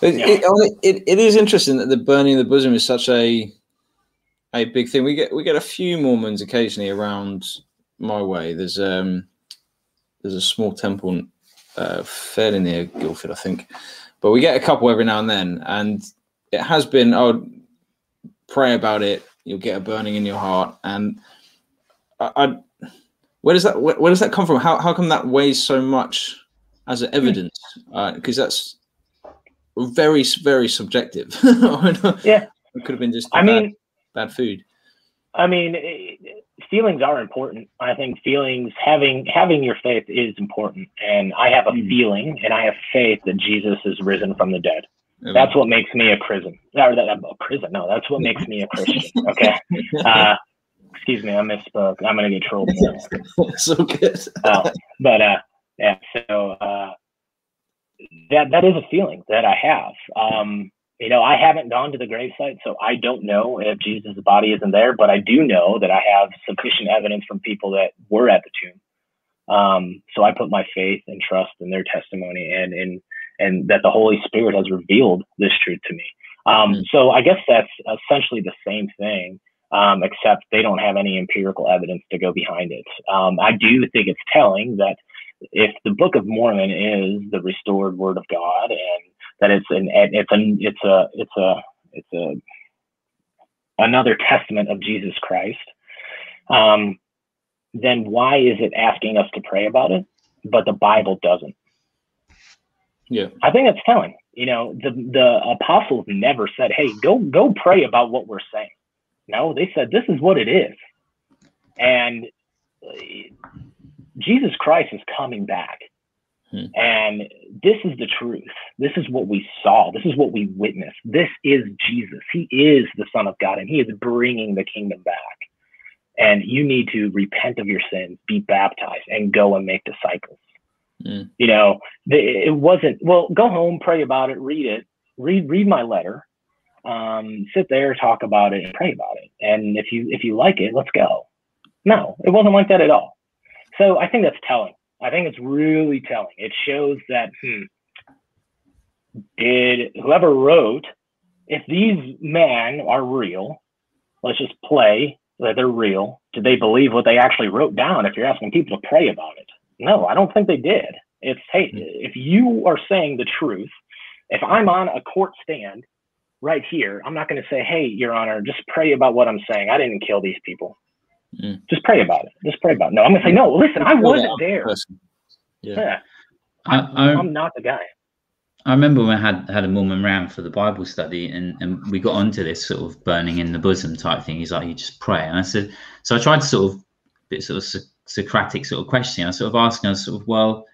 it, yeah. it, it, it is interesting that the burning of the bosom is such a a big thing. We get we get a few Mormons occasionally around my way. There's um there's a small temple uh, fairly near Guildford, I think, but we get a couple every now and then, and it has been. Oh, pray about it, you'll get a burning in your heart. And I, I where does that where, where, does that come from? How how come that weighs so much as an evidence? Because uh, that's very very subjective. yeah, it could have been just I bad, mean bad food. I mean, feelings are important. I think feelings having having your faith is important, and I have a mm. feeling and I have faith that Jesus is risen from the dead. That's what makes me a. Or that, a prison. No, that's what makes me a Christian. Okay. Uh, excuse me, I misspoke. I'm gonna get trolled. so good. uh, but uh, yeah. So uh, that that is a feeling that I have. Um, you know, I haven't gone to the gravesite, so I don't know if Jesus' body isn't there. But I do know that I have sufficient evidence from people that were at the tomb. Um, so I put my faith and trust in their testimony and in and that the Holy Spirit has revealed this truth to me. Um, mm So I guess that's essentially the same thing, um, except they don't have any empirical evidence to go behind it. Um, I do think it's telling that if the Book of Mormon is the restored Word of God, and that it's an it's a it's a it's a it's a another testament of Jesus Christ, um, then why is it asking us to pray about it, but the Bible doesn't? Yeah. I think that's telling. You know, the the apostles never said, "Hey, go go pray about what we're saying." No, they said, "This is what it is." And Jesus Christ is coming back. Hmm. And this is the truth. This is what we saw. This is what we witnessed. This is Jesus. He is the Son of God, and He is bringing the kingdom back. And you need to repent of your sins, be baptized, and go and make disciples. Mm. You know, it wasn't well. Go home, pray about it, read it, read read my letter, um, sit there, talk about it, and pray about it. And if you if you like it, let's go. No, it wasn't like that at all. So I think that's telling. I think it's really telling. It shows that hmm, did whoever wrote, if these men are real, let's just play that they're real. Did they believe what they actually wrote down? If you're asking people to pray about it, no, I don't think they did. It's hey, hmm. if you are saying the truth, if I'm on a court stand right here, I'm not going to say, hey, Your Honor, just pray about what I'm saying. I didn't kill these people. Mm. Just pray about it. Just pray about it. No, I'm going to say, no, listen, I wasn't there. Yeah. yeah. I, I, I'm not the guy. I remember when I had had a Mormon round for the Bible study, and, and we got onto this sort of burning in the bosom type thing. He's like, "You just pray," and I said, so I tried to sort of bit sort of Socratic sort of question. I sort of asked him, sort of, well,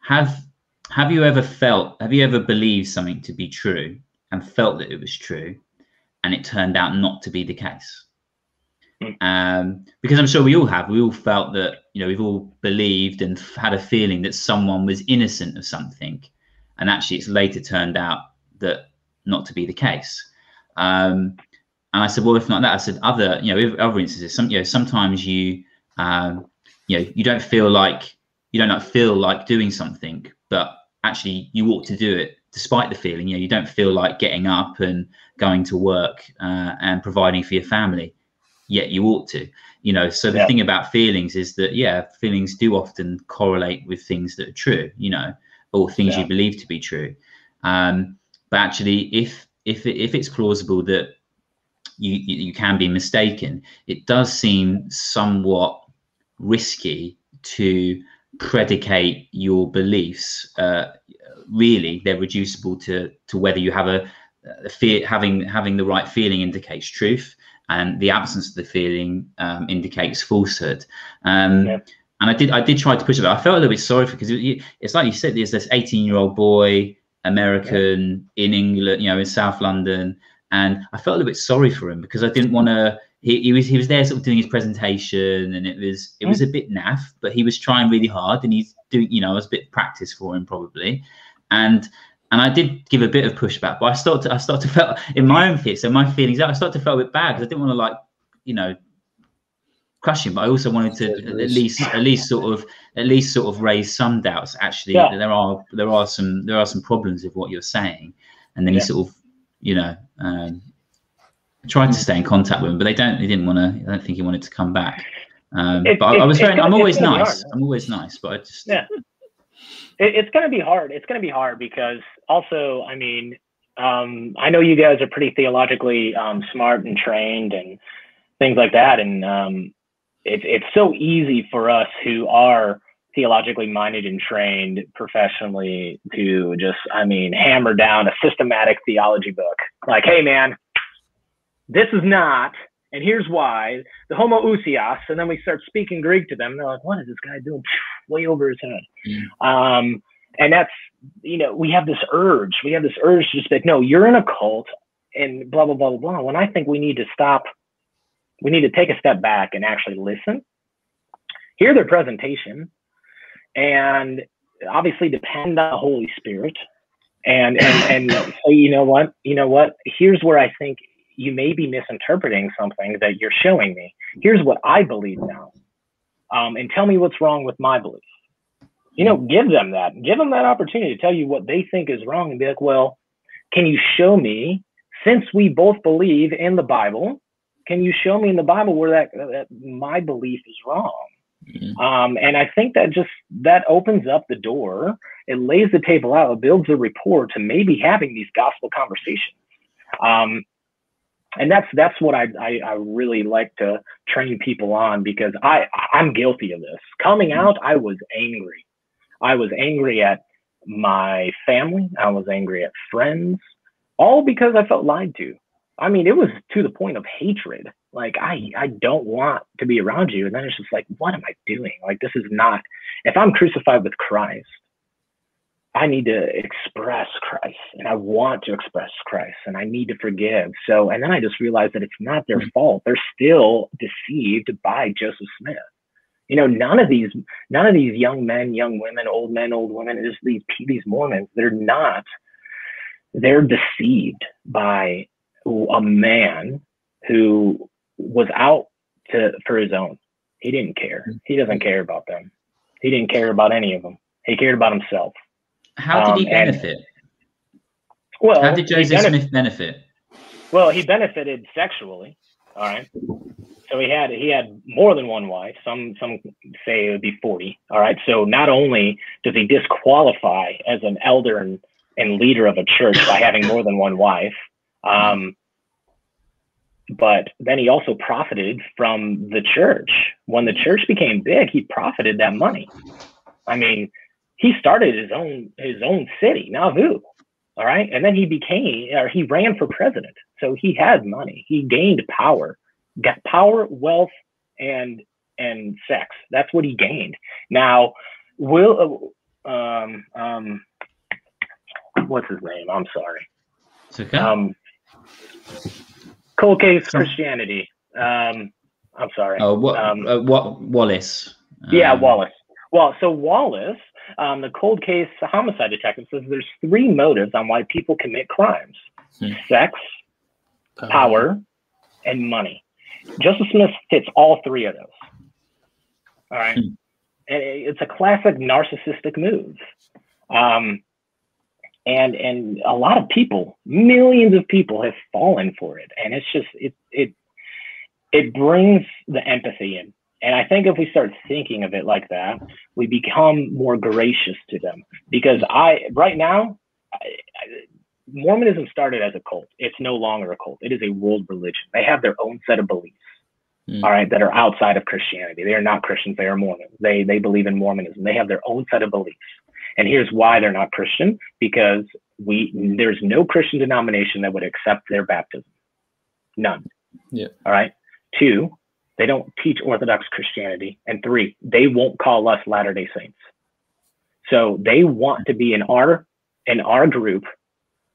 have have you ever felt, have you ever believed something to be true and felt that it was true, and it turned out not to be the case? Hmm. Um, because I'm sure we all have. We all felt that you know we've all believed and had a feeling that someone was innocent of something, and actually it's later turned out that not to be the case. Um, and I said, well, if not that, I said other you know other instances. Some you know sometimes you um, you know you don't feel like you don't feel like doing something but actually you ought to do it despite the feeling you know you don't feel like getting up and going to work uh, and providing for your family yet you ought to you know so the yeah. thing about feelings is that yeah feelings do often correlate with things that are true you know or things yeah. you believe to be true um, but actually if if if it's plausible that you you can be mistaken it does seem somewhat risky to predicate your beliefs. Uh, really, they're reducible to to whether you have a, a, fear having having the right feeling indicates truth, and the absence of the feeling um, indicates falsehood. Um, yeah. And I did I did try to push it. I felt a little bit sorry for because it, it's like you said. There's this 18 year old boy, American yeah. in England, you know, in South London, and I felt a little bit sorry for him because I didn't want to he, he was he was there sort of doing his presentation and it was it was a bit naff but he was trying really hard and he's doing you know it was a bit practice for him probably and and I did give a bit of pushback but I started to, I started to feel in my own fear so my feelings I started to feel a bit bad because I didn't want to like you know crush him but I also wanted to at least at least sort of at least sort of raise some doubts actually yeah. there are there are some there are some problems with what you're saying and then yeah. he sort of you know um, tried to stay in contact with him, but they don't. They didn't want to. I don't think he wanted to come back. Um, it, but it, I was very. I'm always nice. I'm always nice, but I just. Yeah. It, it's going to be hard. It's going to be hard because also, I mean, um, I know you guys are pretty theologically um, smart and trained and things like that, and um, it's it's so easy for us who are theologically minded and trained professionally to just, I mean, hammer down a systematic theology book. Like, hey, man, this is not, and here's why. The homo homoousios, and then we start speaking Greek to them. They're like, what is this guy doing? Way over his head. Mm. Um, and that's, you know, we have this urge. We have this urge to just be like, no, you're in a cult and blah, blah, blah, blah, blah. When I think we need to stop, we need to take a step back and actually listen, hear their presentation, and obviously depend on the Holy Spirit and and and say, you know what, you know what, here's where I think you may be misinterpreting something that you're showing me. Here's what I believe now. Um, and tell me what's wrong with my belief. You know, give them that. Give them that opportunity to tell you what they think is wrong and be like, well, can you show me, since we both believe in the Bible, can you show me in the Bible where that, that my belief is wrong? Mm-hmm. Um, and I think that just that opens up the door. It lays the table out. It builds a rapport to maybe having these gospel conversations. Um, and that's that's what I, I, I really like to train people on because I I'm guilty of this. Coming mm-hmm. out, I was angry. I was angry at my family. I was angry at friends, all because I felt lied to. I mean, it was to the point of hatred. Like, I, I don't want to be around you. And then it's just like, what am I doing? Like, this is not, if I'm crucified with Christ, I need to express Christ and I want to express Christ and I need to forgive. So, and then I just realized that it's not their hmm. fault. They're still deceived by Joseph Smith. You know, none of these, none of these young men, young women, old men, old women, just these, these Mormons, they're not, they're deceived by a man who was out to, for his own. He didn't care. Hmm. He doesn't care about them. He didn't care about any of them. He cared about himself how did he um, benefit? And, well, how did Joseph Smith benefit? Well, he benefited sexually. All right. So he had he had more than one wife. Some some say it would be forty. All right. So not only does he disqualify as an elder and, and leader of a church by having more than one wife, um, but then he also profited from the church. When the church became big, he profited that money. I mean, he started his own his own city, Nauvoo. All right. And then he became or he ran for president. So he had money. He gained power. Got power, wealth, and and sex. That's what he gained. Now, will um um what's his name? I'm sorry. It's okay. Um cold case Christianity. Um I'm sorry. Oh, what, um, uh, what Wallace? Yeah, um, Wallace. Well, so Wallace um, the cold case homicide detective says there's three motives on why people commit crimes hmm. sex, uh, power, and money. Joseph Smith fits all three of those. All right. Hmm. It's a classic narcissistic move. Um, and and a lot of people, millions of people have fallen for it. And it's just it it it brings the empathy in. And I think if we start thinking of it like that, we become more gracious to them. Because I, right now, I, I, Mormonism started as a cult. It's no longer a cult. It is a world religion. They have their own set of beliefs, mm. all right, that are outside of Christianity. They are not Christians. They are Mormons. They they believe in Mormonism. They have their own set of beliefs. And here's why they're not Christian: because we there's no Christian denomination that would accept their baptism. None. Yeah. All right. Two, they don't teach Orthodox Christianity. And three, they won't call us Latter day Saints. So they want to be in our in our group,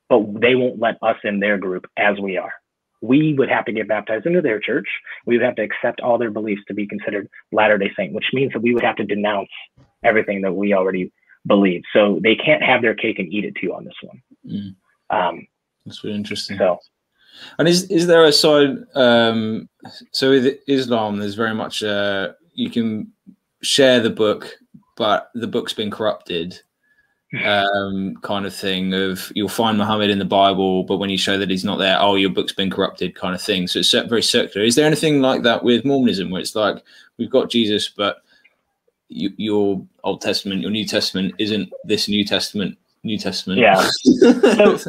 but they won't let us in their group as we are. We would have to get baptized into their church. We would have to accept all their beliefs to be considered Latter day Saint, which means that we would have to denounce everything that we already believe. So they can't have their cake and eat it too on this one. Mm. Um, That's really interesting. So and is is there a side? Um, so with Islam, there's very much uh, you can share the book, but the book's been corrupted, um, kind of thing. Of you'll find Muhammad in the Bible, but when you show that he's not there, oh, your book's been corrupted, kind of thing. So it's very circular. Is there anything like that with Mormonism, where it's like we've got Jesus, but you, your Old Testament, your New Testament isn't this New Testament? New Testament. Yeah. so,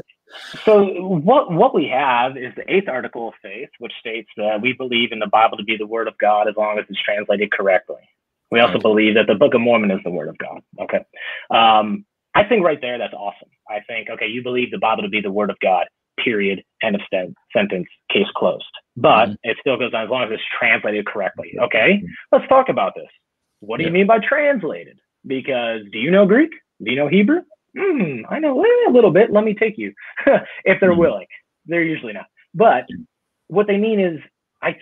so what what we have is the eighth article of faith, which states that we believe in the Bible to be the word of God as long as it's translated correctly. We also believe that the Book of Mormon is the word of God. Okay. Um, I think right there that's awesome. I think okay, you believe the Bible to be the word of God. Period. End of st- sentence. Case closed. But mm-hmm. it still goes on as long as it's translated correctly. Okay. Let's talk about this. What do yeah. you mean by translated? Because do you know Greek? Do you know Hebrew? Mm, I know a little bit. Let me take you. if they're mm-hmm. willing, they're usually not. But what they mean is, I,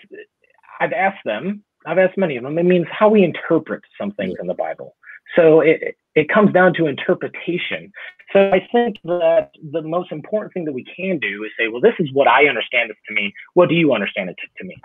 I've asked them. I've asked many of them. It means how we interpret some things in the Bible. So it it comes down to interpretation. So I think that the most important thing that we can do is say, well, this is what I understand it to mean. What do you understand it to, to mean?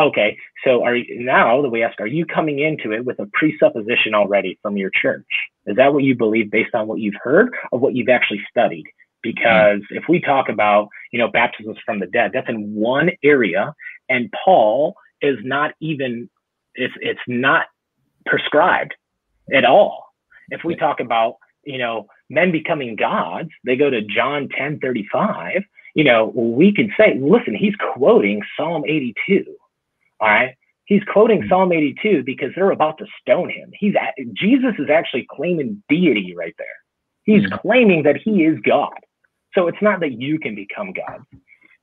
Okay, so are you, now that we ask, are you coming into it with a presupposition already from your church? Is that what you believe based on what you've heard or what you've actually studied? Because mm-hmm. if we talk about, you know, baptisms from the dead, that's in one area, and Paul is not even it's it's not prescribed at all. If we talk about, you know, men becoming gods, they go to John 10 35, you know, we can say, listen, he's quoting Psalm 82 all right. He's quoting hmm. Psalm 82 because they're about to stone him. He's at, Jesus is actually claiming deity right there. He's mm claiming that he is God. So it's not that you can become God.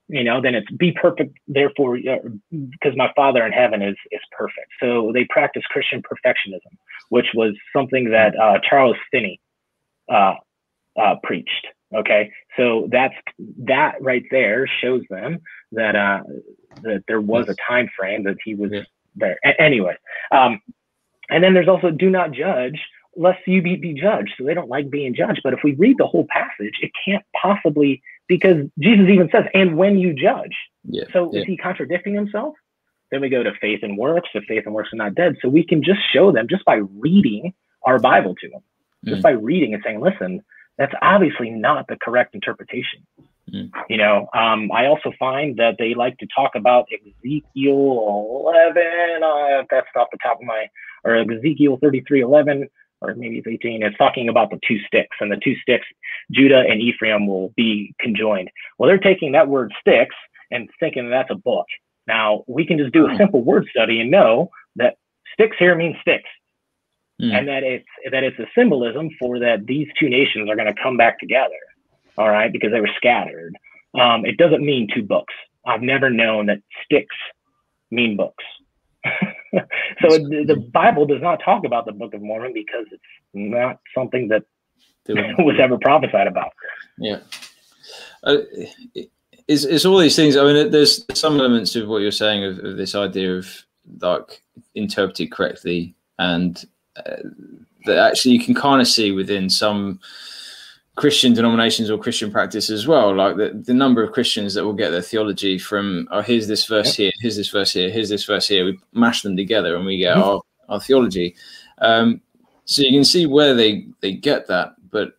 you know, then it's be perfect. Therefore, because my Father in heaven is is perfect. So they practice Christian perfectionism, which was something that uh, Charles Finney uh, uh, preached. Okay, so that's that right there shows them that uh, that there was a time frame that he was yeah. there. A- anyway, um, and then there's also do not judge lest you be, be judged. So they don't like being judged. But if we read the whole passage, it can't possibly because Jesus even says, and when you judge. Yeah. So yeah. is he contradicting himself? Then we go to faith and works. If faith and works are not dead, so we can just show them just by reading our Bible to them, mm. just by reading and saying, listen, that's obviously not the correct interpretation. Mm. You know, um, I also find that they like to talk about Ezekiel 11. Uh, that's off the top of my, or Ezekiel 33 11 or maybe it's 18, it's talking about the two sticks, and the two sticks, Judah and Ephraim will be conjoined. Well, they're taking that word sticks and thinking that's a book. Now, we can just do a simple word study and know that sticks here means sticks. Mm. And that it's that it's a symbolism for that these two nations are going to come back together, all right, because they were scattered. Um, it doesn't mean two books. I've never known that sticks mean books. so it, the Bible does not talk about the Book of Mormon because it's not something that was ever prophesied about. Yeah. Uh, it's, it's all these things. I mean, there's some elements of what you're saying of, of this idea of like interpreted correctly, and uh, that actually you can kind of see within some Christian denominations or Christian practice as well. Like the, the number of Christians that will get their theology from, oh, here's this verse here, here's this verse here, here's this verse here. We mash them together and we get mm-hmm. our, our theology. Um, so you can see where they, they get that. But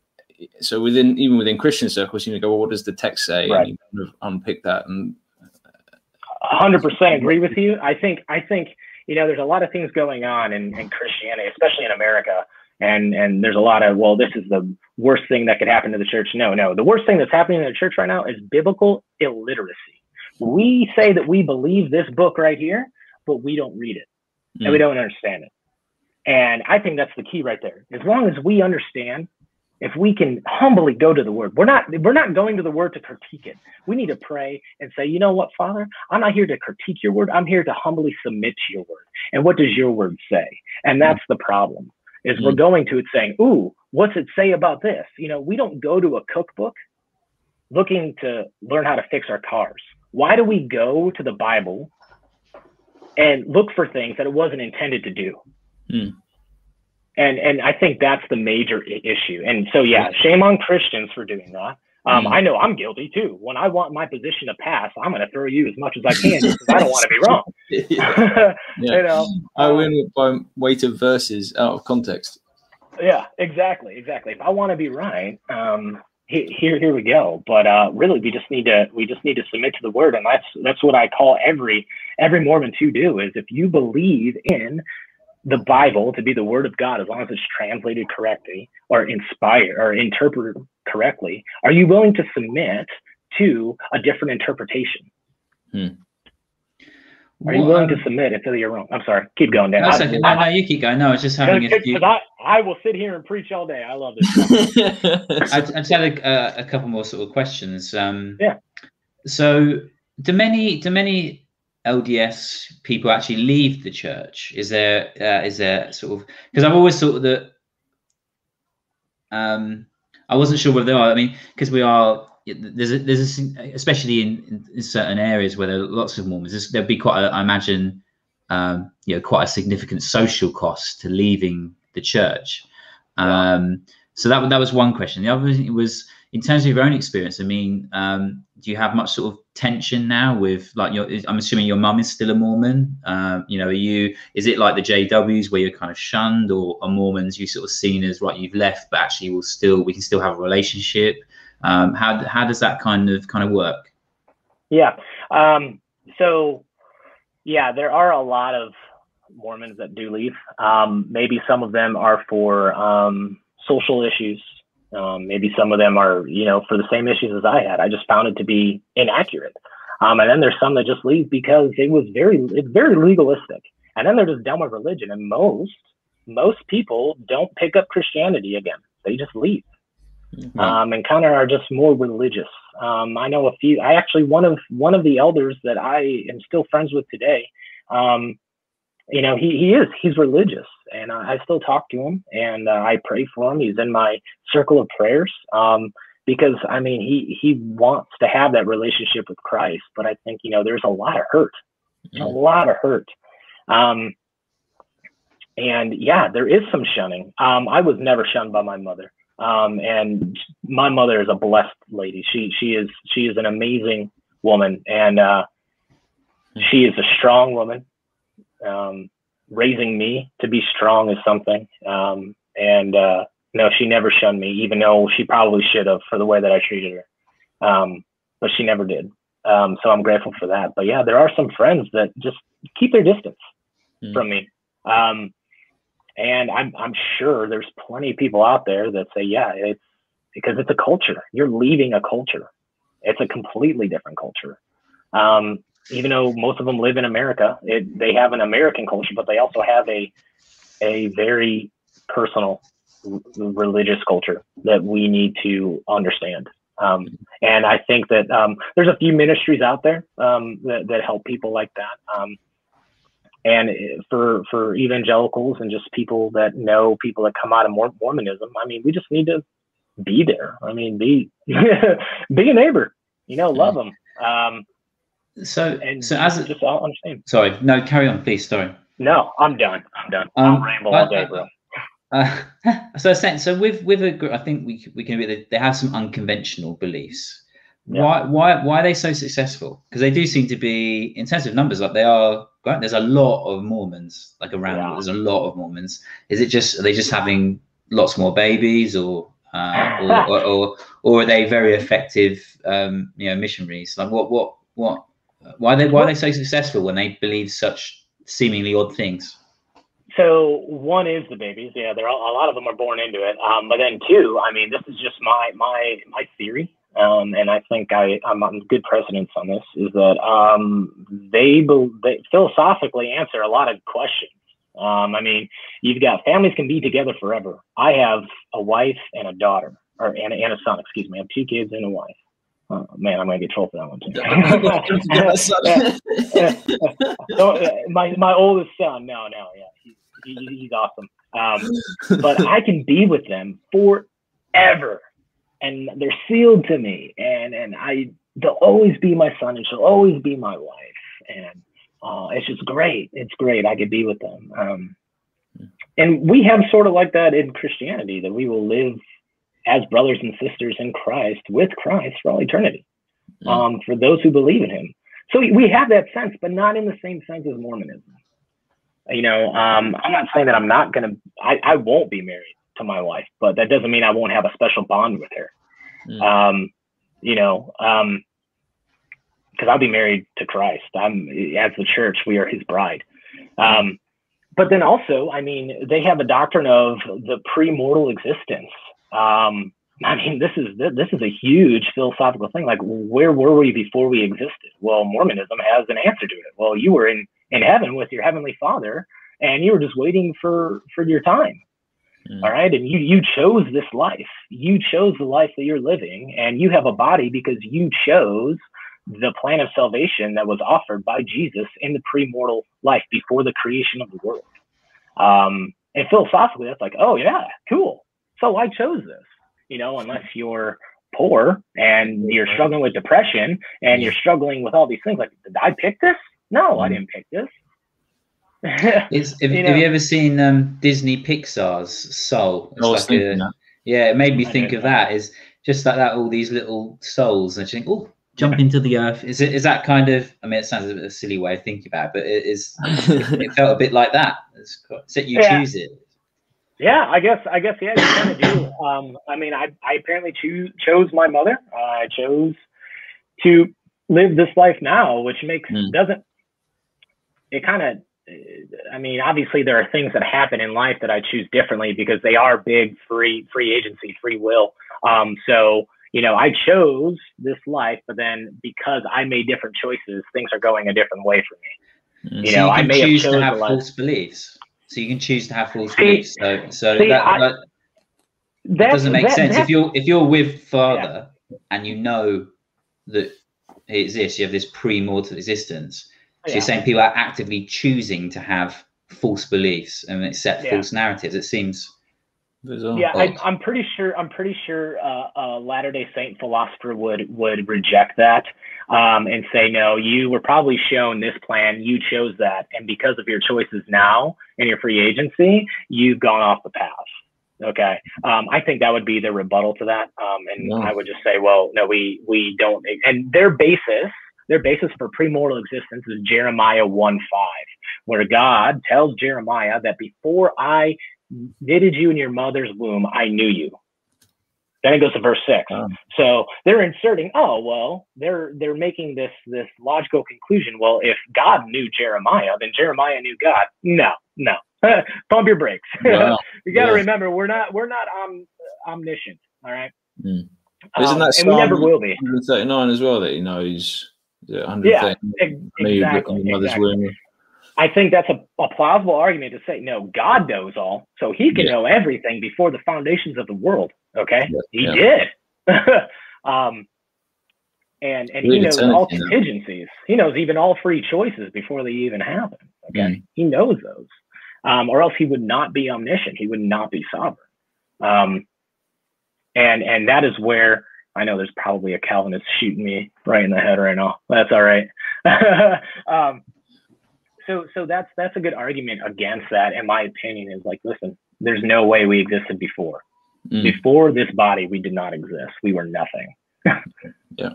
so within, even within Christian circles, you go, well, what does the text say? Right. And you kind of unpick that. And 100% agree with you. I think, I think, you know, there's a lot of things going on in, in Christianity, especially in America and and there's a lot of well this is the worst thing that could happen to the church. No no. The worst thing that's happening in the church right now is biblical illiteracy. We say that we believe this book right here but we don't read it. Mm. and we hmm. don't understand it. And i think that's the key right there. As long as we understand if we can humbly go to the word we're not we're not going to the word to critique it. We need to pray and say you know what father? I'm not here to critique your word. I'm here to humbly submit to your word. And what does your word say? And that's the problem is mm-hmm. we're going to it saying, ooh, what's it say about this? You know, we don't go to a cookbook looking to learn how to fix our cars. Why do we go to the Bible and look for things that it wasn't intended to do? Mm. And and I think that's the major issue. And so yeah, shame on Christians for doing that. Um, mm. I know I'm guilty too. When I want my position to pass, I'm going to throw you as much as I can because I don't want to be wrong. yeah. yeah. you know, I um, win by weight of verses out of context. Yeah, exactly, exactly. If I want to be right, um, here, here we go. But uh, really, we just need to we just need to submit to the word, and that's that's what I call every every Mormon to do. Is if you believe in the Bible to be the word of God, as long as it's translated correctly or inspired or interpreted correctly, are you willing to submit to a different interpretation? Hmm. Are you willing to submit until you're wrong? I'm sorry. Keep going, Dan. That's okay. No, no, you keep going. No, it's just having a few. I, I will sit here and preach all day. I love this. I, I just had a, a, couple more sort of questions. Um, yeah. So, do many do many LDS people actually leave the church? Is there uh, is there sort of because I've always thought that um, I wasn't sure whether they are. I mean, because we are there's a, there's a, especially in, in, certain areas where there are lots of Mormons. There'd be quite, a, I imagine, um, you know, quite a significant social cost to leaving the church. Um, so that that was one question. The other thing was in terms of your own experience. I mean, um, do you have much sort of tension now with like your? I'm assuming your mum is still a Mormon. Um, you know, are you? Is it like the JWs where you're kind of shunned, or are Mormons you sort of seen as right? You've left, but actually, we'll still we can still have a relationship. Um, how how does that kind of kind of work? Yeah. Um, so, yeah, there are a lot of Mormons that do leave. Um, maybe some of them are for social issues. Um, maybe some of them are, you know, for the same issues as I had. I just found it to be inaccurate. Um, and then there's some that just leave because it was very, it's very legalistic. And then they're just done with religion. And most, most people don't pick up Christianity again. They just leave. mm-hmm. um, and kind of are just more religious. Um, I know a few. I actually one of one of the elders that I am still friends with today. Um, you know, he he is he's religious, and I, I still talk to him, and uh, I pray for him. He's in my circle of prayers um, because I mean he he wants to have that relationship with Christ, but I think you know there's a lot of hurt, a lot of hurt. Um, and yeah, there is some shunning. Um, I was never shunned by my mother. Um, and my mother is a blessed lady. She she is she is an amazing woman, and uh, she is a strong woman. Um, raising me to be strong is something. Um, and uh, no, she never shunned me, even though she probably should have for the way that I treated her. Um, but she never did. Um, so I'm grateful for that. But yeah, there are some friends that just keep their distance mm. from me. Um, and I'm I'm sure there's plenty of people out there that say, yeah, it's because it's a culture. You're leaving a culture. It's a completely different culture. Um, even though most of them live in America, it, they have an American culture, but they also have a a very personal religious culture that we need to understand. Um, and I think that um, there's a few ministries out there um, that, that help people like that. Um, and for for evangelicals and just people that know people that come out of Mormonism, I mean, we just need to be there. I mean, be be a neighbor. You know, love them. So, and so as just all understand. Sorry, no, carry on, please. Sorry. No, I'm done. I'm done. Um, I'll ramble all day, bro. Uh, so, so with with a, I think we we can be. They have some unconventional beliefs. Yeah. Why why why are they so successful? Because they do seem to be in terms of numbers, like they are right? There's a lot of Mormons like around. Yeah. There's a lot of Mormons. Is it just are they just having lots more babies, or uh, or, or, or, or, are they very effective, um, you know, missionaries? Like what what what? Why are they why are they so successful when they believe such seemingly odd things? So one is the babies. Yeah, there are a lot of them are born into it. Um, but then two, I mean, this is just my my my theory um, and I think I, I'm on good precedence on this, is that um, they, they philosophically answer a lot of questions. Um, I mean, you've got families can be together forever. I have a wife and a daughter, or and, and a son, excuse me. I have two kids and a wife. Oh, man, I'm gonna get trolled for that one too. so, my my oldest son, no, no, yeah, he, he, he's awesome. Um, but I can be with them forever and they're sealed to me and and i they'll always be my son and she'll always be my wife and uh, it's just great it's great i could be with them um, and we have sort of like that in christianity that we will live as brothers and sisters in christ with christ for all eternity mm. um, for those who believe in him so we have that sense but not in the same sense as mormonism you know um, i'm not saying that i'm not gonna I, I won't be married to my wife, but that doesn't mean I won't have a special bond with her. Mm. Um, you know, um, because I'll be married to Christ. I'm as the church, we are His bride. Um, but then also, I mean, they have a doctrine of the pre-mortal existence. Um, I mean, this is this is a huge philosophical thing. Like, where were we before we existed? Well, Mormonism has an answer to it. Well, you were in in heaven with your heavenly Father, and you were just waiting for for your time. Mm. All right. And you you chose this life. You chose the life that you're living, and you have a body because you chose the plan of salvation that was offered by Jesus in the pre-mortal life before the creation of the world. Um, and philosophically, that's like, oh yeah, cool. So I chose this. You know, unless you're poor and you're struggling with depression and you're struggling with all these things, like, did I pick this? No, I mm. didn't pick this. Is, have, you, have you ever seen um, Disney Pixar's Soul? It's like a, yeah, it made me think of that. Is just like that, all these little souls, and you think, oh, jump into the earth. Is it? Is that kind of? I mean, it sounds a bit a silly way of thinking about, it, but it is. it, felt a bit like that. It's, so you yeah. choose it. Yeah, I guess. I guess. Yeah, you kind of do. Um, I mean, I I apparently choose chose my mother. Uh, I chose to live this life now, which makes mm. doesn't. It kind of I mean, obviously there are things that happen in life that I choose differently because they are big free free agency, free will. Um, so you know, I chose this life, but then because I made different choices, things are going a different way for me. Mm, you so know, you I may choose have to have false beliefs. So you can choose to have false see, beliefs. So, so see, that, I, that... that doesn't make that, sense. If you're if you're with Father yeah. and you know that it exists, you have this pre-mortal existence. So yeah. you're saying people are actively choosing to have false beliefs and accept yeah. false narratives. It seems yeah, I, am pretty sure. I'm pretty sure uh, a Latter Day Saint philosopher would would reject that um, and say, no, you were probably shown this plan, you chose that, and because of your choices now in your free agency, you've gone off the path. Okay, um, I think that would be the rebuttal to that, um, and no. I would just say, well, no, we we don't, and their basis. Their basis for premortal existence is Jeremiah 1 5, where God tells Jeremiah that before I knitted you in your mother's womb, I knew you. Then it goes to verse six. Oh. So they're inserting, oh well, they're they're making this this logical conclusion. Well, if God knew Jeremiah, then Jeremiah knew God. No, no. Pump your brakes. Wow. you got to yeah. remember, we're not we're not om, omniscient. All right. Mm. Isn't that um, and we never will be. 139 as well that he knows. Yeah, yeah, exactly. exactly. I think that's a, a, plausible argument to say, no, God knows all, so he can yeah. know everything before the foundations of the world. Okay. Yeah. He yeah. did. um, and and he knows all contingencies. He knows even all free choices before they even happen. Okay. Mm. He knows those. Um, or else he would not be omniscient. He would not be sovereign. Um, and and that is where I know there's probably a Calvinist shooting me right in the head right now. That's all right. um, so so that's that's a good argument against that in my opinion is like listen there's no way we existed before mm. before this body we did not exist we were nothing yeah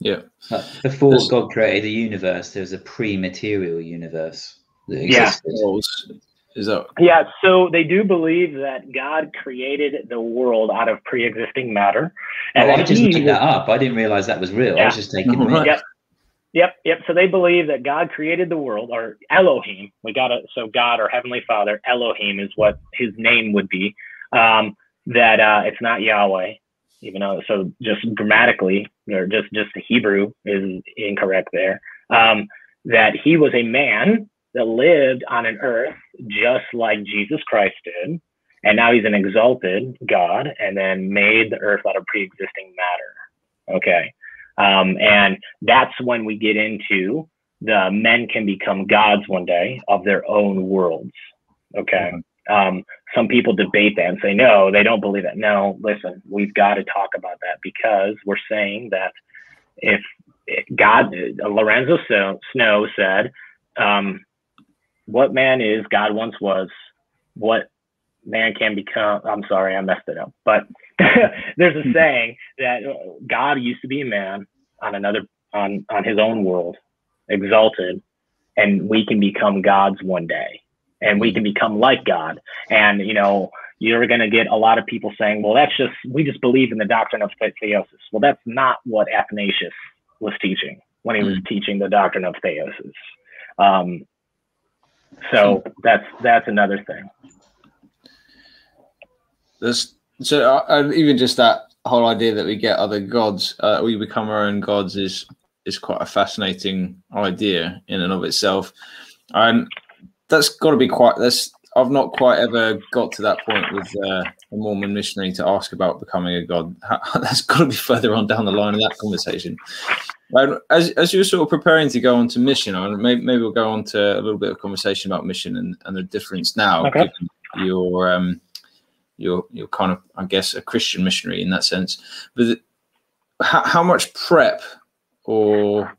yeah uh, before this, god created the universe there was a pre-material universe that existed. yeah is that yeah so they do believe that god created the world out of pre-existing matter and oh, i just made that up i didn't realize that was real yeah. i was just taking right. yep. Yep, yep. So they believe that God created the world, or Elohim. We got to so God or Heavenly Father, Elohim is what His name would be. Um, that uh, it's not Yahweh, even though so just grammatically or just just the Hebrew is incorrect there. Um, that He was a man that lived on an earth just like Jesus Christ did, and now He's an exalted God, and then made the earth out of pre-existing matter. Okay. Um, and that's when we get into the men can become gods one day of their own worlds. Okay. Mm-hmm. Um, some people debate that and say, no, they don't believe that. No, listen, we've got to talk about that because we're saying that if God, Lorenzo Snow said, um, what man is, God once was, what man can become. I'm sorry, I messed it up. But there's a saying that God used to be a man on another on on his own world, exalted, and we can become gods one day, and we can become like God. And you know, you're going to get a lot of people saying, "Well, that's just we just believe in the doctrine of theosis." Well, that's not what Athanasius was teaching when he was mm. teaching the doctrine of theosis. Um, so that's that's another thing. This so uh, even just that whole idea that we get other gods, uh, we become our own gods, is is quite a fascinating idea in and of itself. And that's got to be quite. That's I've not quite ever got to that point with uh, a Mormon missionary to ask about becoming a god. That's got to be further on down the line of that conversation. As as you're sort of preparing to go on to mission, maybe, maybe we'll go on to a little bit of conversation about mission and, and the difference now. Okay. Your um, you're you're kind of I guess a Christian missionary in that sense. But how, how much prep or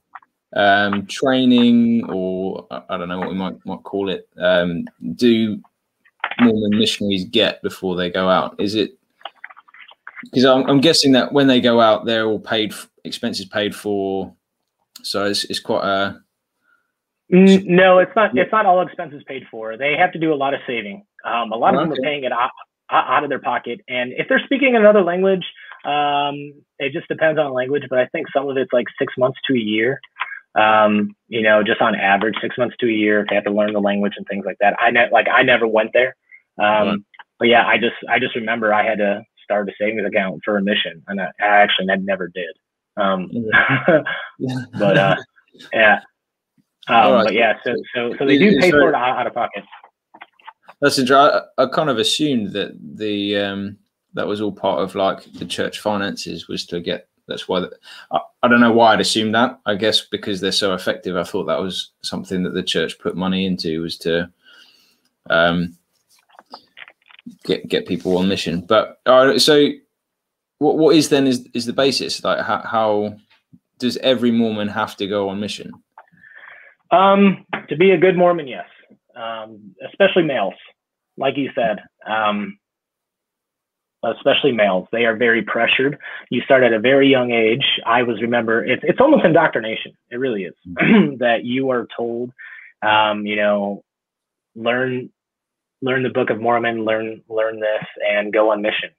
um, training or I don't know what we might might call it um, do Mormon missionaries get before they go out? Is it because I'm, I'm, guessing that when they go out, they're all paid expenses paid for, so it's, it's quite a. No, it's not. It's not all expenses paid for. They have to do a lot of saving. Um, a lot of them are paying it out of their pocket. And if they're speaking another language, um, it just depends on language, but I think some of it's like six months to a year. Um, you know, just on average, six months to a year if they have to learn the language and things like that. I ne- like I never went there. Um, but yeah, I just I just remember I had to start a savings account for a mission, and I, I actually never did. Um, but uh, yeah, um, right. but yeah, so so so they do pay for it out, out of pocket. That's interesting. I, I, kind of assumed that the um, that was all part of like the church finances was to get that's why I, I, don't know why I'd assume that. I guess because they're so effective, I thought that was something that the church put money into was to um, get get people on mission. But uh, so what what is then is is the basis like how, how does every Mormon have to go on mission? Um, to be a good Mormon, yes, um, especially males, like you said. Um, especially males. They are very pressured. You start at a very young age. I was remember it's it's almost indoctrination. It really is that you are told, um, you know, learn learn the Book of Mormon, learn learn this, and go on mission.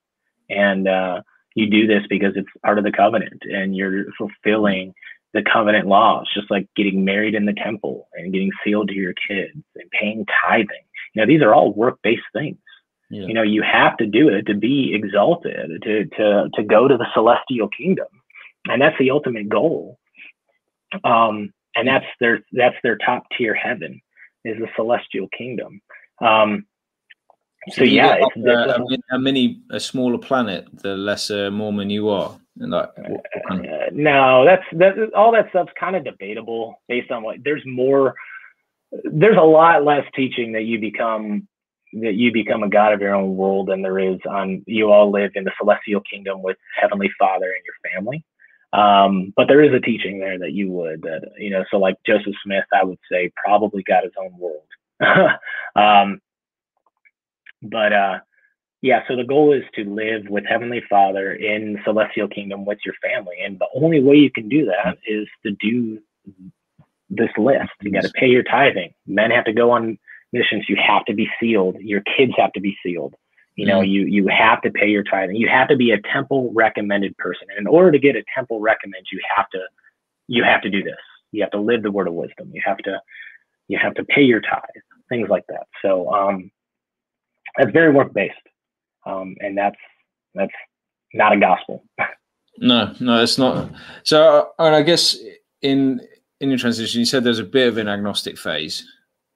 And uh, you do this because it's part of the covenant, and you're fulfilling the covenant laws, just like getting married in the temple and getting sealed to your kids and paying tithing. You know, these are all work based things. Yeah. You know, you have to do it to be exalted, to to to go to the celestial kingdom, and that's the ultimate goal. Um, and that's their that's their top tier heaven is the celestial kingdom. Um, so, so yeah, it's, it's a, a, mini a smaller planet, the lesser Mormon you are. And like, what, what kind of... uh, no, that's that all that stuff's kind of debatable based on what there's more. There's a lot less teaching that you become that you become a god of your own world than there is on you all live in the celestial kingdom with heavenly father and your family. Um, but there is a teaching there that you would that you know so like joseph smith i would say probably got his own world. Um, but uh, yeah so the goal is to live with heavenly father in celestial kingdom with your family. And the only way you can do that is to do this list. You got to pay your tithing. Men have to go on missions, you have to be sealed. Your kids have to be sealed. You know, mm-hmm. you you have to pay your tithing. You have to be a temple recommended person. And in order to get a temple recommend, you have to you have to do this. You have to live the word of wisdom. You have to you have to pay your tithe, things like that. So um, that's very work based, um, and that's that's not a gospel. no, no, it's not. So, and I guess in in your transition, you said there's a bit of an agnostic phase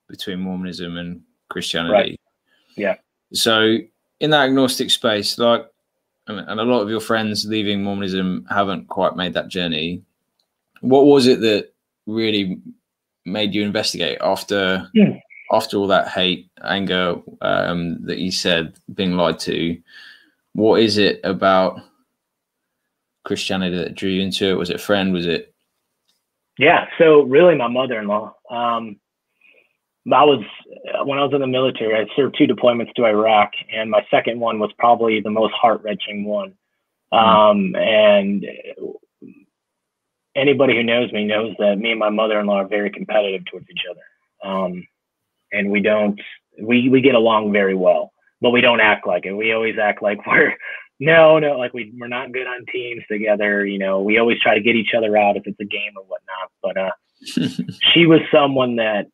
between Mormonism and Christianity. Right. Yeah. So in that agnostic space, like, and a lot of your friends leaving Mormonism haven't quite made that journey. What was it that really made you investigate after yeah. after all that hate, anger um, that you said being lied to? What is it about Christianity that drew you into it? Was it a friend? Was it? Yeah. So really, my mother-in-law. Um, I was when I was in the military. I served two deployments to Iraq, and my second one was probably the most heart wrenching one. Mm-hmm. Um, and anybody who knows me knows that me and my mother in law are very competitive towards each other, um, and we don't we we get along very well, but we don't act like it. We always act like we're no no like we we're not good on teams together. You know, we always try to get each other out if it's a game or whatnot. But uh, she was someone that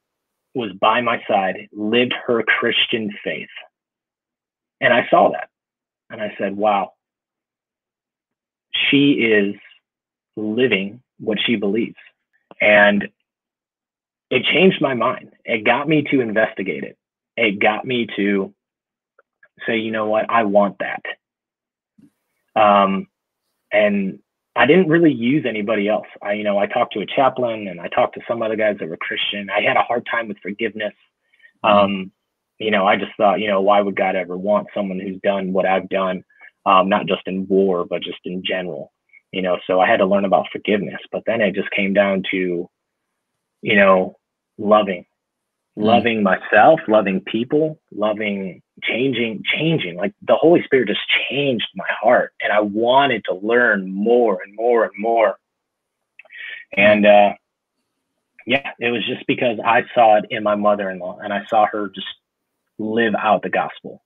was by my side, lived her Christian faith. And I saw that. And I said, wow, she is living what she believes. And it changed my mind. It got me to investigate it. It got me to say, you know what, I want that. Um, and I didn't really use anybody else. I, you know, I talked to a chaplain and I talked to some other guys that were Christian. I had a hard time with forgiveness. Mm-hmm. Um, you know, I just thought, you know, why would God ever want someone who's done what I've done, um, not just in war, but just in general, you know? So I had to learn about forgiveness. But then it just came down to, you know, loving. Loving myself, loving people, loving changing, changing. Like the Holy Spirit just changed my heart, and I wanted to learn more and more and more. And uh, yeah, it was just because I saw it in my mother-in-law, and I saw her just live out the gospel.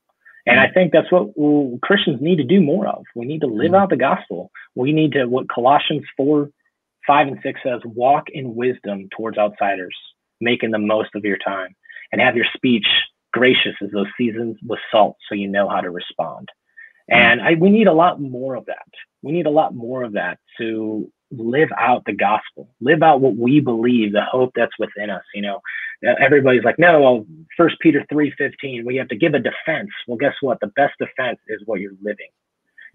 And I think that's what Christians need to do more of. We need to live mm-hmm. out the gospel. We need to, what Colossians 4, 5, and 6 says, walk in wisdom towards outsiders, making the most of your time, and have your speech gracious as those seasons with salt so you know how to respond. Mm. And I, we need a lot more of that. We need a lot more of that to live out the gospel, live out what we believe, the hope that's within us. You know, everybody's like, no, well, First Peter three fifteen, we have to give a defense. Well, guess what? The best defense is what you're living.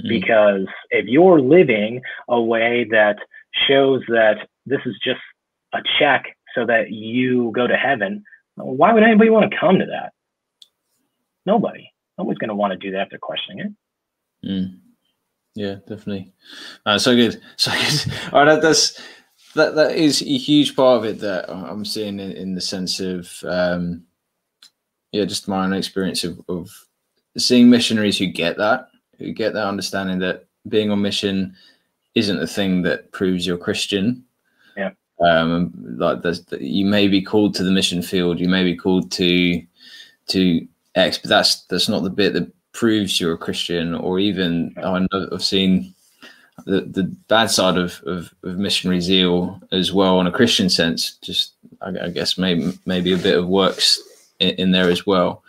mm. because if you're living a way that shows that this is just a check so that you go to heaven, why would anybody want to come to that? Nobody. Nobody's going to want to do that if they're questioning it. Mm. Yeah, definitely. Uh, so good. So good. All right, that's that. That is a huge part of it that I'm seeing in, in the sense of, um, yeah, just my own experience of, of seeing missionaries who get that, who get that understanding that being on mission isn't the thing that proves you're Christian. Um, like you may be called to the mission field, you may be called to to X, but that's that's not the bit that proves you're a Christian, or even I know I've seen the, the bad side of, of, of, missionary zeal as well in a Christian sense. Just I, I guess maybe maybe a bit of works in, in, there as well.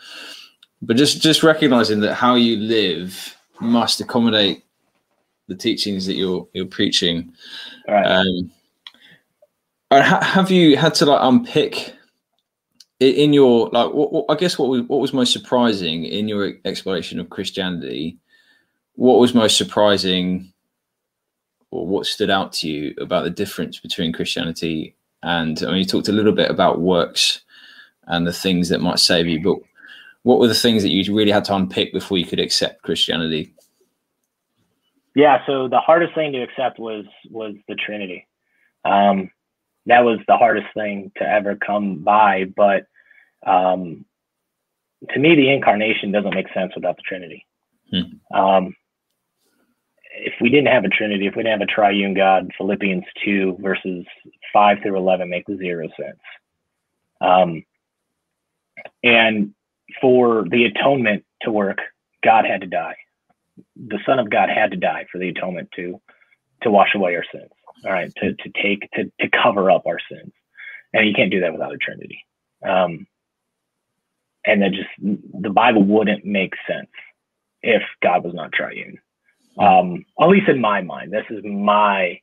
But just just recognizing that how you live must accommodate the teachings that you're you're preaching. All right. Um, have you had to like unpick in your like what, what, i guess what was, what was most surprising in your exploration of christianity? What was most surprising or what stood out to you about the difference between christianity and i mean you talked a little bit about works and the things that might save you but what were the things that you really had to unpick before you could accept christianity? Yeah so the hardest thing to accept was was the trinity. Um that was the hardest thing to ever come by. But um, to me, the incarnation doesn't make sense without the Trinity. Hmm. Um, if we didn't have a Trinity, if we didn't have a triune God, Philippians 2 verses 5 through 11 make zero sense. Um, and for the atonement to work, God had to die. The Son of God had to die for the atonement to to wash away our sins all right, to, to take, to, to cover up our sins. And you can't do that without a Trinity. Um, and that just, the Bible wouldn't make sense if God was not triune. Um, at least in my mind, this is my,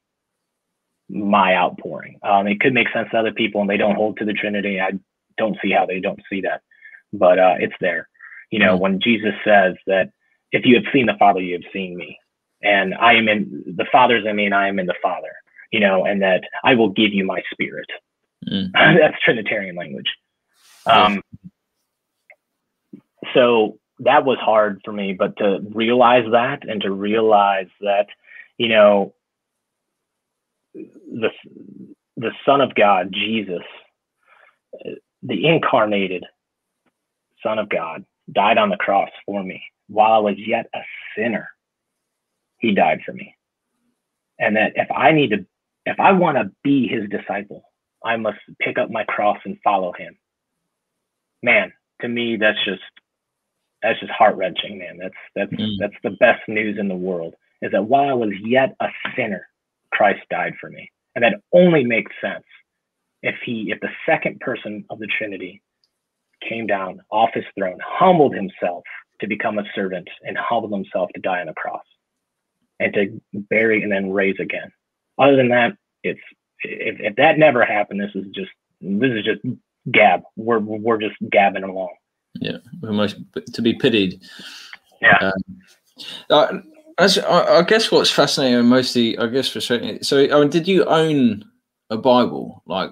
my outpouring. Um, it could make sense to other people and they don't hold to the Trinity. I don't see how they don't see that, but, uh, it's there. You know, when Jesus says that if you have seen the Father, you have seen me and I am in the Father's in me and I am in the Father you know, and that I will give you my spirit. Mm. That's Trinitarian language. Um, so that was hard for me, but to realize that and to realize that, you know, the the Son of God, Jesus, the incarnated Son of God, died on the cross for me while I was yet a sinner. He died for me. And that if I need to if I want to be his disciple, I must pick up my cross and follow him. Man, to me, that's just that's just heart wrenching, man. That's that's mm. that's the best news in the world. Is that while I was yet a sinner, Christ died for me, and that only makes sense if he, if the second person of the Trinity came down off his throne, humbled himself to become a servant, and humbled himself to die on a cross, and to bury and then raise again other than that, it's if, if that never happened, this is just this is just gab. We're we're just gabbing along. Yeah, we're most to be pitied. Yeah. Um, uh, I, I guess what's fascinating and mostly, I guess, for frustrating. So, I mean, did you own a Bible, like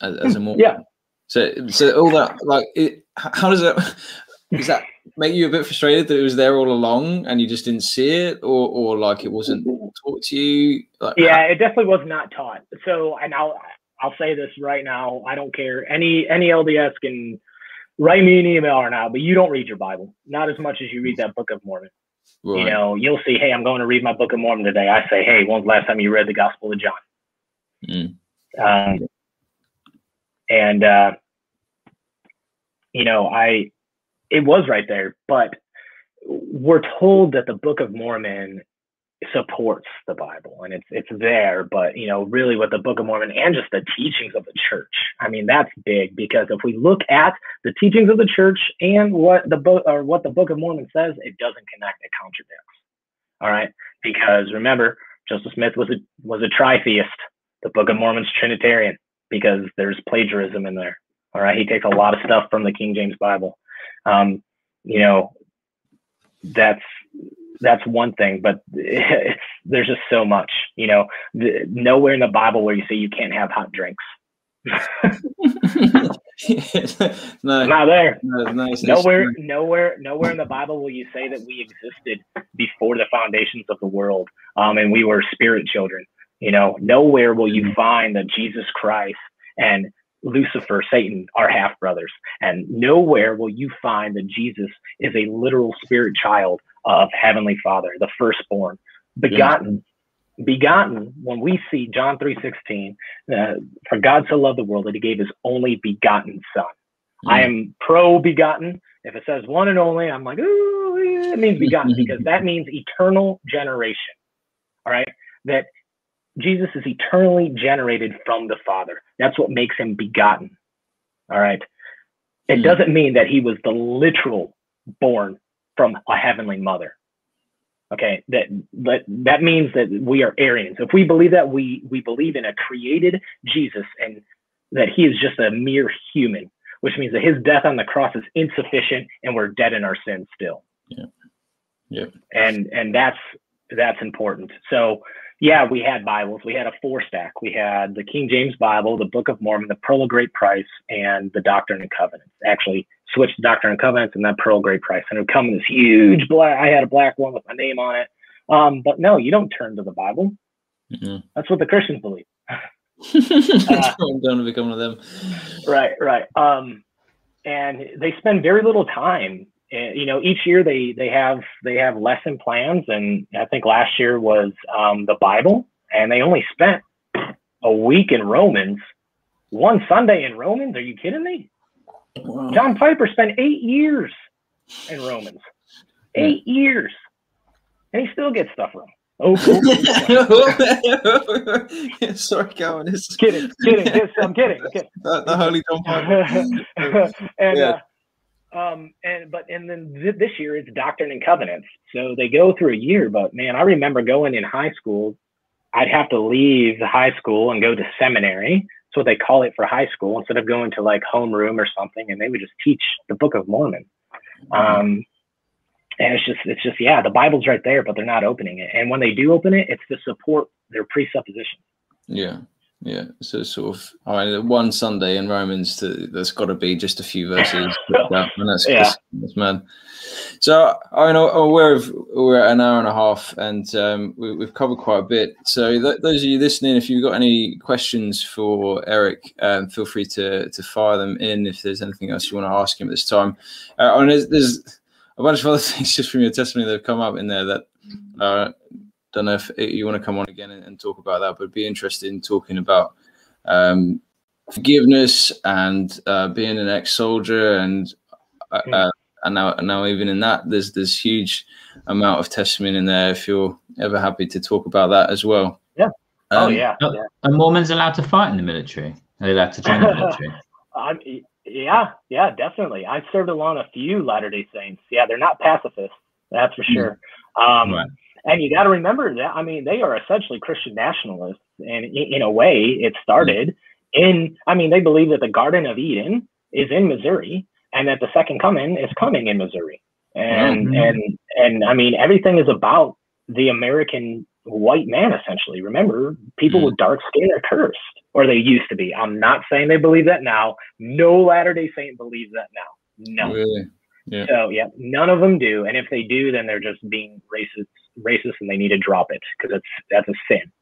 as, as a Mormon? Yeah. So, so all that, like, it, how does that? Is that make you a bit frustrated that it was there all along and you just didn't see it, or or like it wasn't taught to you? Like, yeah, it definitely was not taught. So, and I'll I'll say this right now. I don't care. Any any LDS can write me an email or not, but you don't read your Bible, not as much as you read that Book of Mormon. Right. You know, you'll see, hey, I'm going to read my Book of Mormon today. I say, hey, when's the last time you read the Gospel of John? Mm. Um, and uh, you know, I it was right there, but we're told that the Book of Mormon supports the Bible and it's it's there, but you know, really what the Book of Mormon and just the teachings of the church. I mean, that's big because if we look at the teachings of the church and what the book or what the Book of Mormon says, it doesn't connect, it contradicts. All right. Because remember, Joseph Smith was a was a tritheist. The Book of Mormon's Trinitarian because there's plagiarism in there. All right. He takes a lot of stuff from the King James Bible um, you know, that's that's one thing, but it's, there's just so much, you know, the, nowhere in the Bible where you say you can't have hot drinks. no, not there. No, no, nowhere, nowhere, nowhere in the Bible will you say that we existed before the foundations of the world, um, and we were spirit children. You know, nowhere will you mm-hmm. find that Jesus Christ and Lucifer, Satan are half brothers, and nowhere will you find that Jesus is a literal spirit child of Heavenly Father, the firstborn, begotten. Yeah begotten when we see john 3.16 uh, for god so loved the world that he gave his only begotten son. Mm. i am pro begotten if it says one and only i'm like ooh it means begotten because that means eternal generation. All right? That jesus is eternally generated from the father that's what makes him begotten all right it mm. doesn't mean that he was the literal born from a heavenly mother Okay, that that that means that we are Arians. If we believe that, we we believe in a created Jesus and that he is just a mere human, which means that his death on the cross is insufficient and we're dead in our sins still. Yeah. Yeah. And and that's that's important. So yeah, we had Bibles. We had a four stack. We had the King James Bible, the Book of Mormon, the Pearl of Great Price, and the Doctrine and Covenants. Actually, switched to Doctrine and Covenants and then Pearl of Great Price. And it would come in this huge black. I had a black one with my name on it. Um, but no, you don't turn to the Bible. Mm-hmm. That's what the Christians believe. uh, don't become one of them. Right, right. Um, and they spend very little time you know each year they they have they have lesson plans and i think last year was um, the bible and they only spent a week in romans one sunday in romans are you kidding me wow. john piper spent eight years in romans eight yeah. years and he still gets stuff wrong Oh, sorry, Cowan. Kidding, kidding. I'm kidding. I'm kidding. The, the Holy John Piper. and yeah. uh, um, and but and then th- this year it's Doctrine and Covenants. So they go through a year. But man, I remember going in high school. I'd have to leave the high school and go to seminary. That's what they call it for high school instead of going to like homeroom or something. And they would just teach the Book of Mormon. Um, and it's just it's just yeah, the Bible's right there, but they're not opening it. And when they do open it, it's to support their presupposition. Yeah. Yeah, so sort of all right. One Sunday in Romans, to, there's got to be just a few verses. that, and that's, yeah. that's man. So I know aware of we're at an hour and a half, and um, we, have covered quite a bit. So th- those of you listening, if you've got any questions for Eric, um, feel free to to fire them in. If there's anything else you want to ask him at this time, uh, and there's, there's a bunch of other things just from your testimony that have come up in there that. Uh, don't know if you want to come on again and, and talk about that, but be interested in talking about um, forgiveness and uh, being an ex-soldier and uh, uh, and now now even in that there's there's huge amount of testimony in there if you're ever happy to talk about that as well. Yeah. Oh um, yeah, yeah. are mormons allowed to fight in the military? Are they allowed to join the military? Um, yeah yeah definitely. I've served along a few latter day saints. Yeah they're not pacifists that's for hmm. sure. Um, right. And you got to remember that, I mean, they are essentially Christian nationalists. And in, in a way, it started in, I mean, they believe that the Garden of Eden is in Missouri and that the second coming is coming in Missouri. And, mm-hmm. and, and I mean, everything is about the American white man, essentially. Remember, people mm-hmm. with dark skin are cursed, or they used to be. I'm not saying they believe that now. No Latter day Saint believes that now. No. Really? Yeah. So yeah, none of them do. And if they do, then they're just being racist, racist, and they need to drop it because it's that's a sin.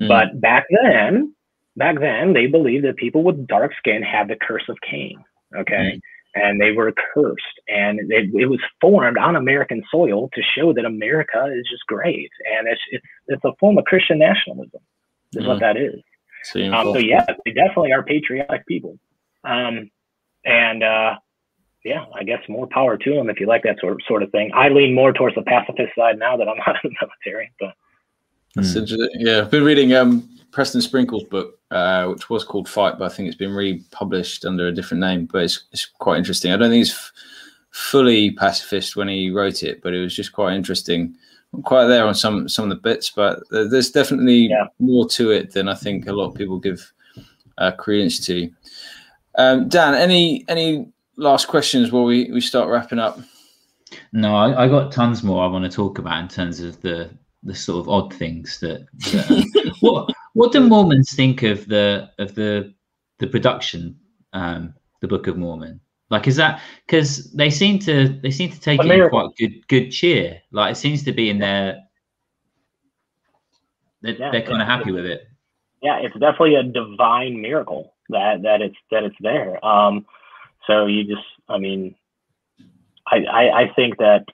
Mm. But back then, back then, they believed that people with dark skin had the curse of Cain. Okay. Mm. And they were cursed, and it, it was formed on American soil to show that America is just great, and it's it's, it's a form of Christian nationalism, is mm. what that is. Um, so yeah, they definitely are patriotic people. Um, and uh, yeah, I guess more power to them if you like that sort of sort of thing. I lean more towards the pacifist side now that I'm not in the military, but. Mm. Yeah, I've been reading um, Preston Sprinkle's book, uh, which was called Fight, but I think it's been republished under a different name. But it's, it's quite interesting. I don't think he's f- fully pacifist when he wrote it, but it was just quite interesting. I'm quite there on some some of the bits, but there's definitely yeah. more to it than I think a lot of people give uh, credence to. Um, Dan, any any last questions while we, we start wrapping up? No, I, I, got tons more I want to talk about in terms of the the sort of odd things that. that what what do Mormons think of the of the the production, um, the Book of Mormon? Like, is that because they seem to they seem to take it in quite good good cheer? Like, it seems to be in their they're, yeah, they're kind of happy with it. Yeah, it's definitely a divine miracle that that it's that it's there. Um, so you just, I mean, I, I, I think that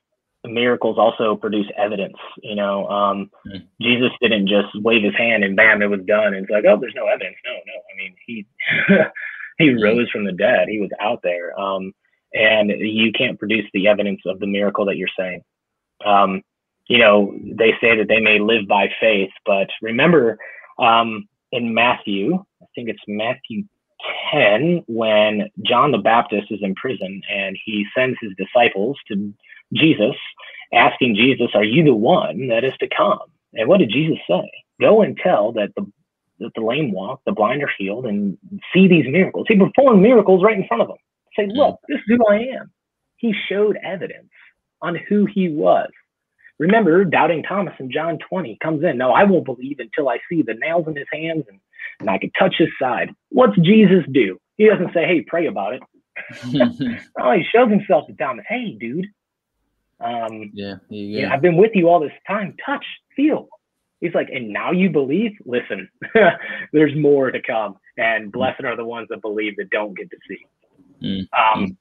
miracles also produce evidence. You know, um, mm. Jesus didn't just wave his hand and bam, it was done. And it's like, oh, there's no evidence. No, no. I mean, he he hmm. rose from the dead. He was out there. Um, and you can't produce the evidence of the miracle that you're saying. Um, you know, they say that they may live by faith, but remember um, in Matthew, I think it's Matthew 10 when John the Baptist is in prison and he sends his disciples to Jesus, asking Jesus, Are you the one that is to come? And what did Jesus say? Go and tell that the that the lame walk, the blind are healed, and see these miracles. He performed miracles right in front of them. Say, mm. look, this is who I am. He showed evidence on who he was. Remember, doubting Thomas in John 20 comes in. No, I won't believe until I see the nails in his hands and and I could touch his side. What's Jesus do? He doesn't say, hey, pray about it. oh, he shows himself to Thomas. Hey, dude. Um, yeah, yeah, I've been with you all this time. Touch, feel. He's like, and now you believe? Listen, there's more to come. And blessed are the ones that believe that don't get to see. Mm. Um,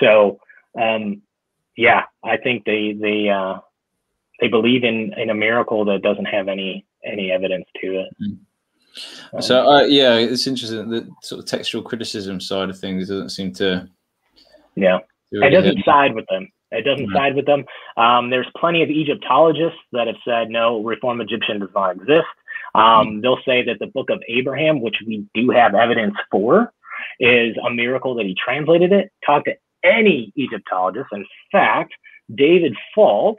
so, um, yeah, I think they they uh, they believe in in a miracle that doesn't have any any evidence to it. Mm. So uh, yeah, it's interesting. The sort of textual criticism side of things doesn't seem to. Yeah, it doesn't side with them. It doesn't mm-hmm. side with them. Um, there's plenty of Egyptologists that have said no, Reformed Egyptian does not exist. Um, mm-hmm. They'll say that the Book of Abraham, which we do have evidence for, is a miracle that he translated it. Talk to any Egyptologist. In fact, David Falk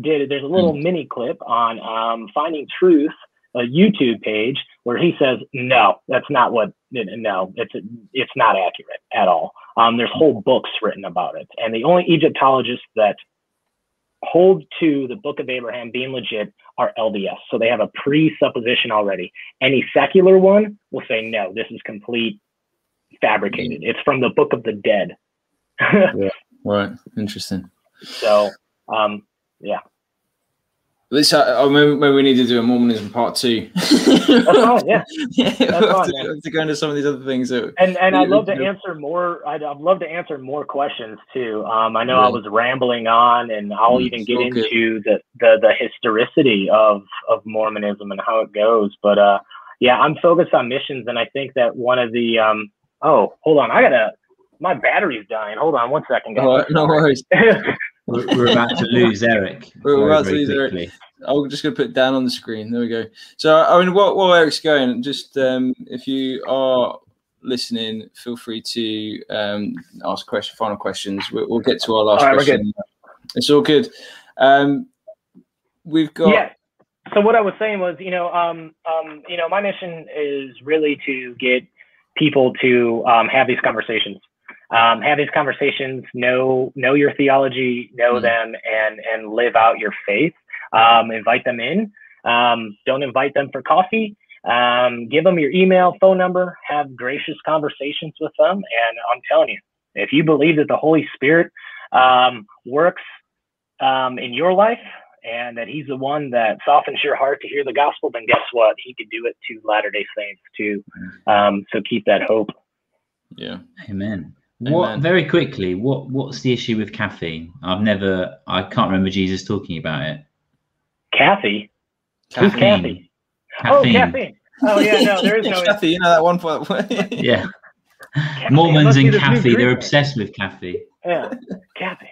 did. There's a little mm-hmm. mini clip on um, Finding Truth a YouTube page where he says, no, that's not what, no, it's, it's not accurate at all. Um, there's whole books written about it. And the only Egyptologists that hold to the book of Abraham being legit are LDS. So they have a presupposition already. Any secular one will say, no, this is complete fabricated. It's from the book of the dead. yeah. Right. Interesting. So, um, yeah. This, uh, maybe, maybe, we need to do a Mormonism part two. That's fine, yeah. yeah, That's we'll fine, to, to, go into some of these other things. That, and and I'd love to answer more. I'd, I'd love to answer more questions too. Um, I know yeah. I was rambling on, and I'll mm, even get into the, the the historicity of of Mormonism and how it goes. But uh, yeah, I'm focused on missions, and I think that one of the um, oh, hold on, I gotta my battery's dying. Hold on one second, guys. Oh, no worries. we're, we're, about to lose Eric. We're about to lose quickly. Eric. I'm just going to put it down on the screen. There we go. So, I mean, while, while Eric's going, just um, if you are listening, feel free to um, ask question, final questions. We'll, we'll, get to our last all right, question. It's all good. Um, we've got. Yeah. So what I was saying was, you know, um, um, you know, my mission is really to get people to um, have these conversations um, have these conversations, know know your theology, know mm them, and and live out your faith. Um, invite them in. Um, don't invite them for coffee. Um, give them your email, phone number. Have gracious conversations with them. And I'm telling you, if you believe that the Holy Spirit um, works um, in your life and that He's the one that softens your heart to hear the gospel, then guess what? He could do it to Latter Day Saints too. so keep that hope. Yeah. Amen. What very quickly? What what's the issue with caffeine? I've never. I can't remember Jesus talking about it. Kathy. Caffeine. Who's Kathy? Oh, caffeine. Oh, caffeine. Oh yeah, no, there is no Kathy. You know that one point. yeah. Caffeine. Mormons and Kathy, they're obsessed with Kathy. Yeah, Kathy.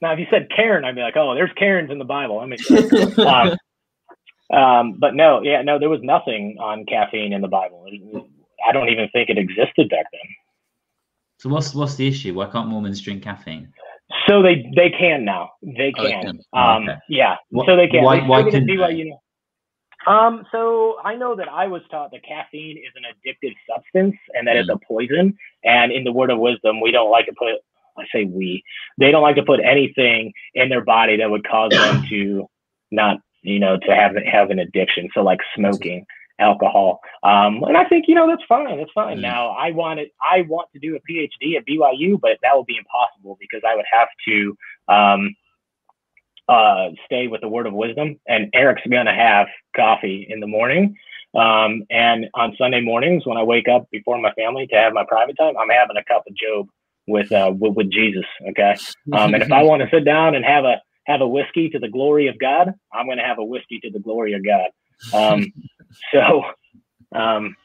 Now, if you said Karen, I'd be like, oh, there's Karens in the Bible. I mean, um, um, but no, yeah, no, there was nothing on caffeine in the Bible. I don't even think it existed back then. So what's what's the issue? Why can't Mormons drink caffeine? So they they can now. They can. Oh, they can. Um, okay. Yeah. What, so they can. Why, why can BYU. Um, so I know that I was taught that caffeine is an addictive substance and that mm. it's a poison. And in the word of wisdom, we don't like to put I say we, they don't like to put anything in their body that would cause them to not, you know, to have have an addiction. So like smoking, alcohol, um, and I think you know that's fine. That's fine. Mm. Now I wanted, I want to do a PhD at BYU, but that would be impossible because I would have to. Um, uh, stay with the word of wisdom. And Eric's going to have coffee in the morning. Um, and on Sunday mornings, when I wake up before my family to have my private time, I'm having a cup of Joe with uh, with, with Jesus. Okay. Um, and if I want to sit down and have a have a whiskey to the glory of God, I'm going to have a whiskey to the glory of God. So, um,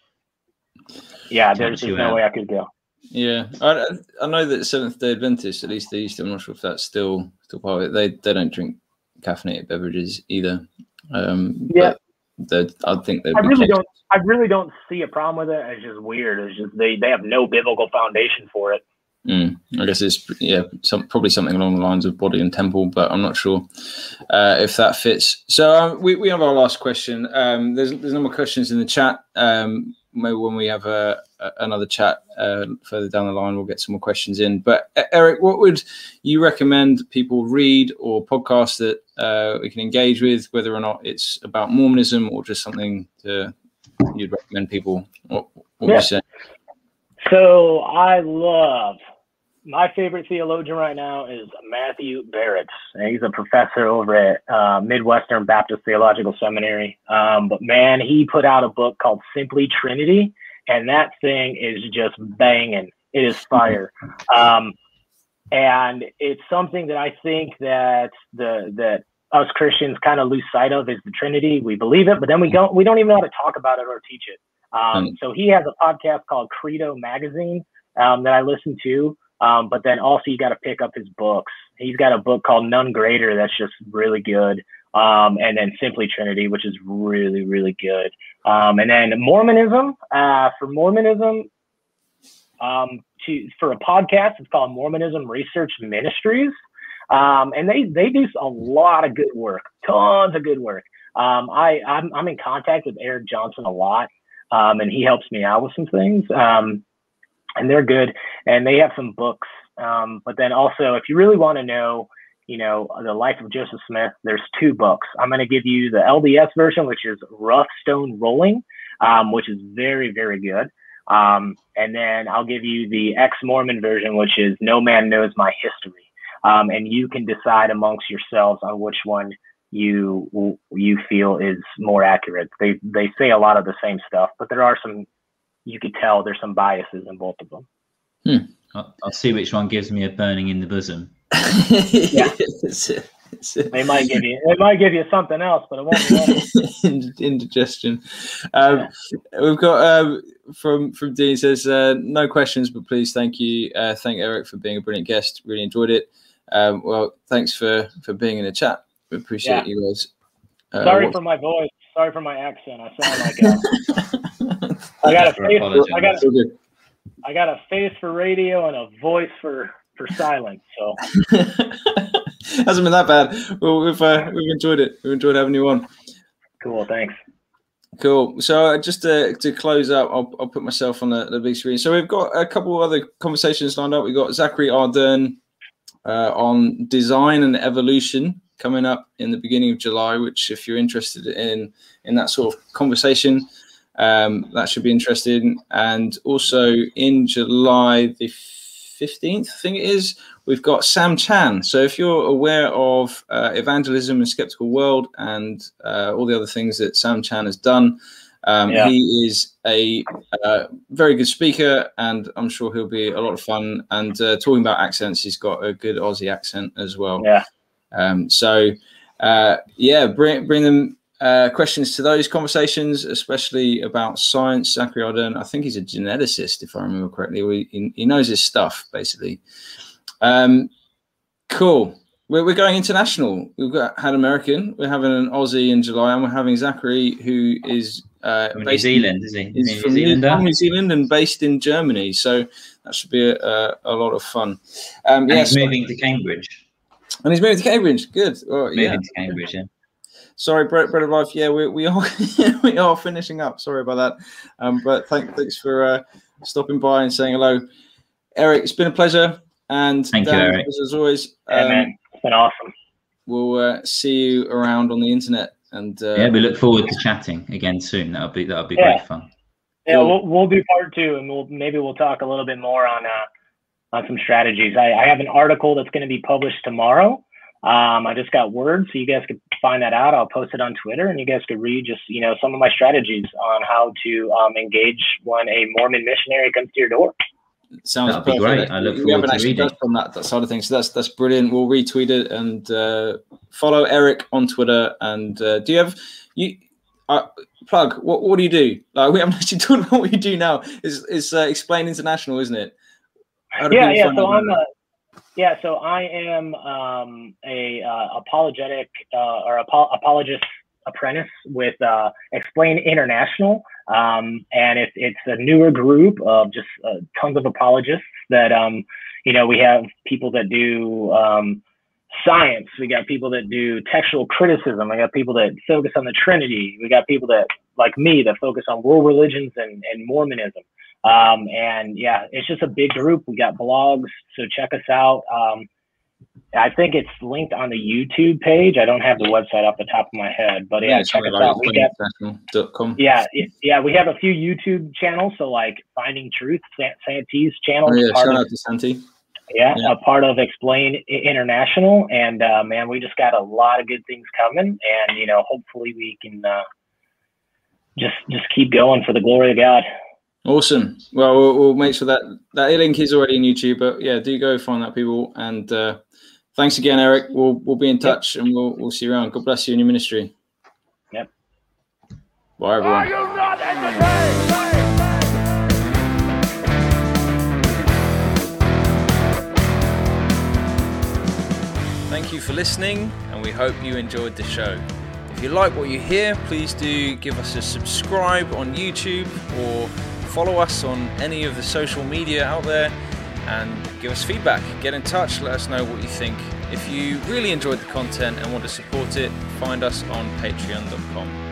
yeah, there's, there's no way I could go. Yeah, I, I know that Seventh Day Adventists, at least the East, I'm not sure if that's still still part of it. They they don't drink caffeinated beverages either. Um, yeah, I think I really don't. I really don't see a problem with it. It's just weird. It's just they they have no biblical foundation for it. Mm, I guess it's yeah, some, probably something along the lines of body and temple, but I'm not sure uh, if that fits. So um, we, we have our last question. Um, there's there's no more questions in the chat. Um, maybe when we have a, a another chat uh, further down the line, we'll get some more questions in. But Eric, what would you recommend people read or podcast that uh, we can engage with, whether or not it's about Mormonism or just something to, you'd recommend people? What, what yeah. So I love my favorite theologian right now is Matthew Barrett. He's a professor over at uh, Midwestern Baptist Theological Seminary. Um, but man, he put out a book called Simply Trinity, and that thing is just banging. It is fire. Um, and it's something that I think that the that us Christians kind of lose sight of is the Trinity. We believe it, but then we don't we don't even know how to talk about it or teach it. Um, hmm. so he has a podcast called Credo Magazine um, that I listen to. Um, but then also you got to pick up his books. He's got a book called None Greater that's just really good. Um, and then Simply Trinity, which is really, really good. Um, and then Mormonism, uh, for Mormonism, um, to, for a podcast, it's called Mormonism Research Ministries. Um, and they, they do a lot of good work, tons of good work. Um, I, I'm, I'm in contact with Eric Johnson a lot, and he helps me out with some things and they're good and they have some books um, but then also if you really want to know you know the life of joseph smith there's two books. I'm going to give you the lds version which is rough stone rolling um, which is very very good um, and then i'll give you the ex-mormon version which is no man knows my history um, and you can decide amongst yourselves on which one you you feel is more accurate. They they say a lot of the same stuff but there are some you could tell there's some biases in both of them. Hmm. I'll, I'll, see which one gives me a burning in the bosom. yeah. they might give you they might give you something else, but it won't be indigestion. Um, yeah. We've got um, from from Dean says uh, no questions, but please thank you, uh, thank Eric for being a brilliant guest. Really enjoyed it. Um, well, thanks for for being in the chat. We appreciate yeah. you guys. Uh, Sorry what... for my voice. Sorry for my accent. I sound like a, I got a face. For, I got a, I got a face for radio and a voice for for silence. So hasn't been that bad. Well, we've uh, we've enjoyed it. We've enjoyed having you on. Cool. Thanks. Cool. So uh, just to, to close up, I'll, I'll put myself on the, the big screen. So we've got a couple of other conversations lined up. We've got Zachary Ardern uh, on design and evolution coming up in the beginning of July, which if you're interested in in that sort of conversation, um, that should be interesting. And also in July the 15th, I think it is, we've got Sam Chan. So if you're aware of uh, evangelism and skeptical world and uh, all the other things that Sam Chan has done, um, yeah. He is a uh, very good speaker, and I'm sure he'll be a lot of fun. And uh, talking about accents, he's got a good Aussie accent as well. Yeah. Um, so, uh, yeah, bring bring them uh, questions to those conversations, especially about science. Zachary Ardern, I think he's a geneticist, if I remember correctly. He, he knows his stuff, basically. Um, cool. We're, we're going international. We've got had American. We're having an Aussie in July, and we're having Zachary, who is uh, New Zealand, in, is he? From New, from New, Zealand and based in Germany. So that should be a, a, a lot of fun. Um, yeah, he's moving to Cambridge. And he's moving to Cambridge. Good. Oh, moving yeah. to Cambridge. Yeah. Sorry, Bread, Bread of Life. Yeah, we, we are we are finishing up. Sorry about that. Um, but thank, thanks for uh, stopping by and saying hello, Eric. It's been a pleasure. And thank Dan, you, Eric. As always, um, man, it's been awesome. We'll uh, see you around on the internet. And uh, yeah, we look forward to chatting again soon. That'll be that'll be yeah. great fun. Yeah, cool. we'll we'll do part two, and we'll maybe we'll talk a little bit more on uh, on some strategies. I, I have an article that's going to be published tomorrow. Um, I just got word, so you guys could find that out. I'll post it on Twitter, and you guys could read just you know some of my strategies on how to um, engage when a Mormon missionary comes to your door. Sounds That'd perfect. great. I look we haven't actually done from that, that side of things, so that's that's brilliant. We'll retweet it and uh, follow Eric on Twitter. And uh, do you have you uh, plug? What what do you do? Like we haven't actually talked about what you do now. Is is uh, explain international, isn't it? Yeah, yeah. So I'm a, yeah. So I am um, a uh, apologetic uh, or apo- apologist apprentice with uh, Explain International. Um, and it's it's a newer group of just uh, tons of apologists that um, you know we have people that do um, science, we got people that do textual criticism, we got people that focus on the Trinity, we got people that like me that focus on world religions and, and Mormonism. Um, and yeah, it's just a big group. We got blogs, so check us out. Um, I think it's linked on the YouTube page. I don't have the website off the top of my head, but yeah, yeah check us out. We have, yeah, yeah, we have a few YouTube channels. So like Finding Truth, Santi's channel. Oh, yeah, shout out to Santi. Yeah, yeah, a part of Explain International, and uh, man, we just got a lot of good things coming, and you know, hopefully we can uh, just just keep going for the glory of God. Awesome. Well, well, we'll make sure that that link is already in YouTube, but yeah, do go find that people and. Uh, Thanks again, Eric. We'll we'll be in touch yep. and we'll we'll see you around. God bless you in your ministry. Yep. Bye everyone. Thank you for listening, and we hope you enjoyed the show. If you like what you hear, please do give us a subscribe on YouTube or follow us on any of the social media out there and give us feedback. Get in touch, let us know what you think. If you really enjoyed the content and want to support it, find us on patreon.com.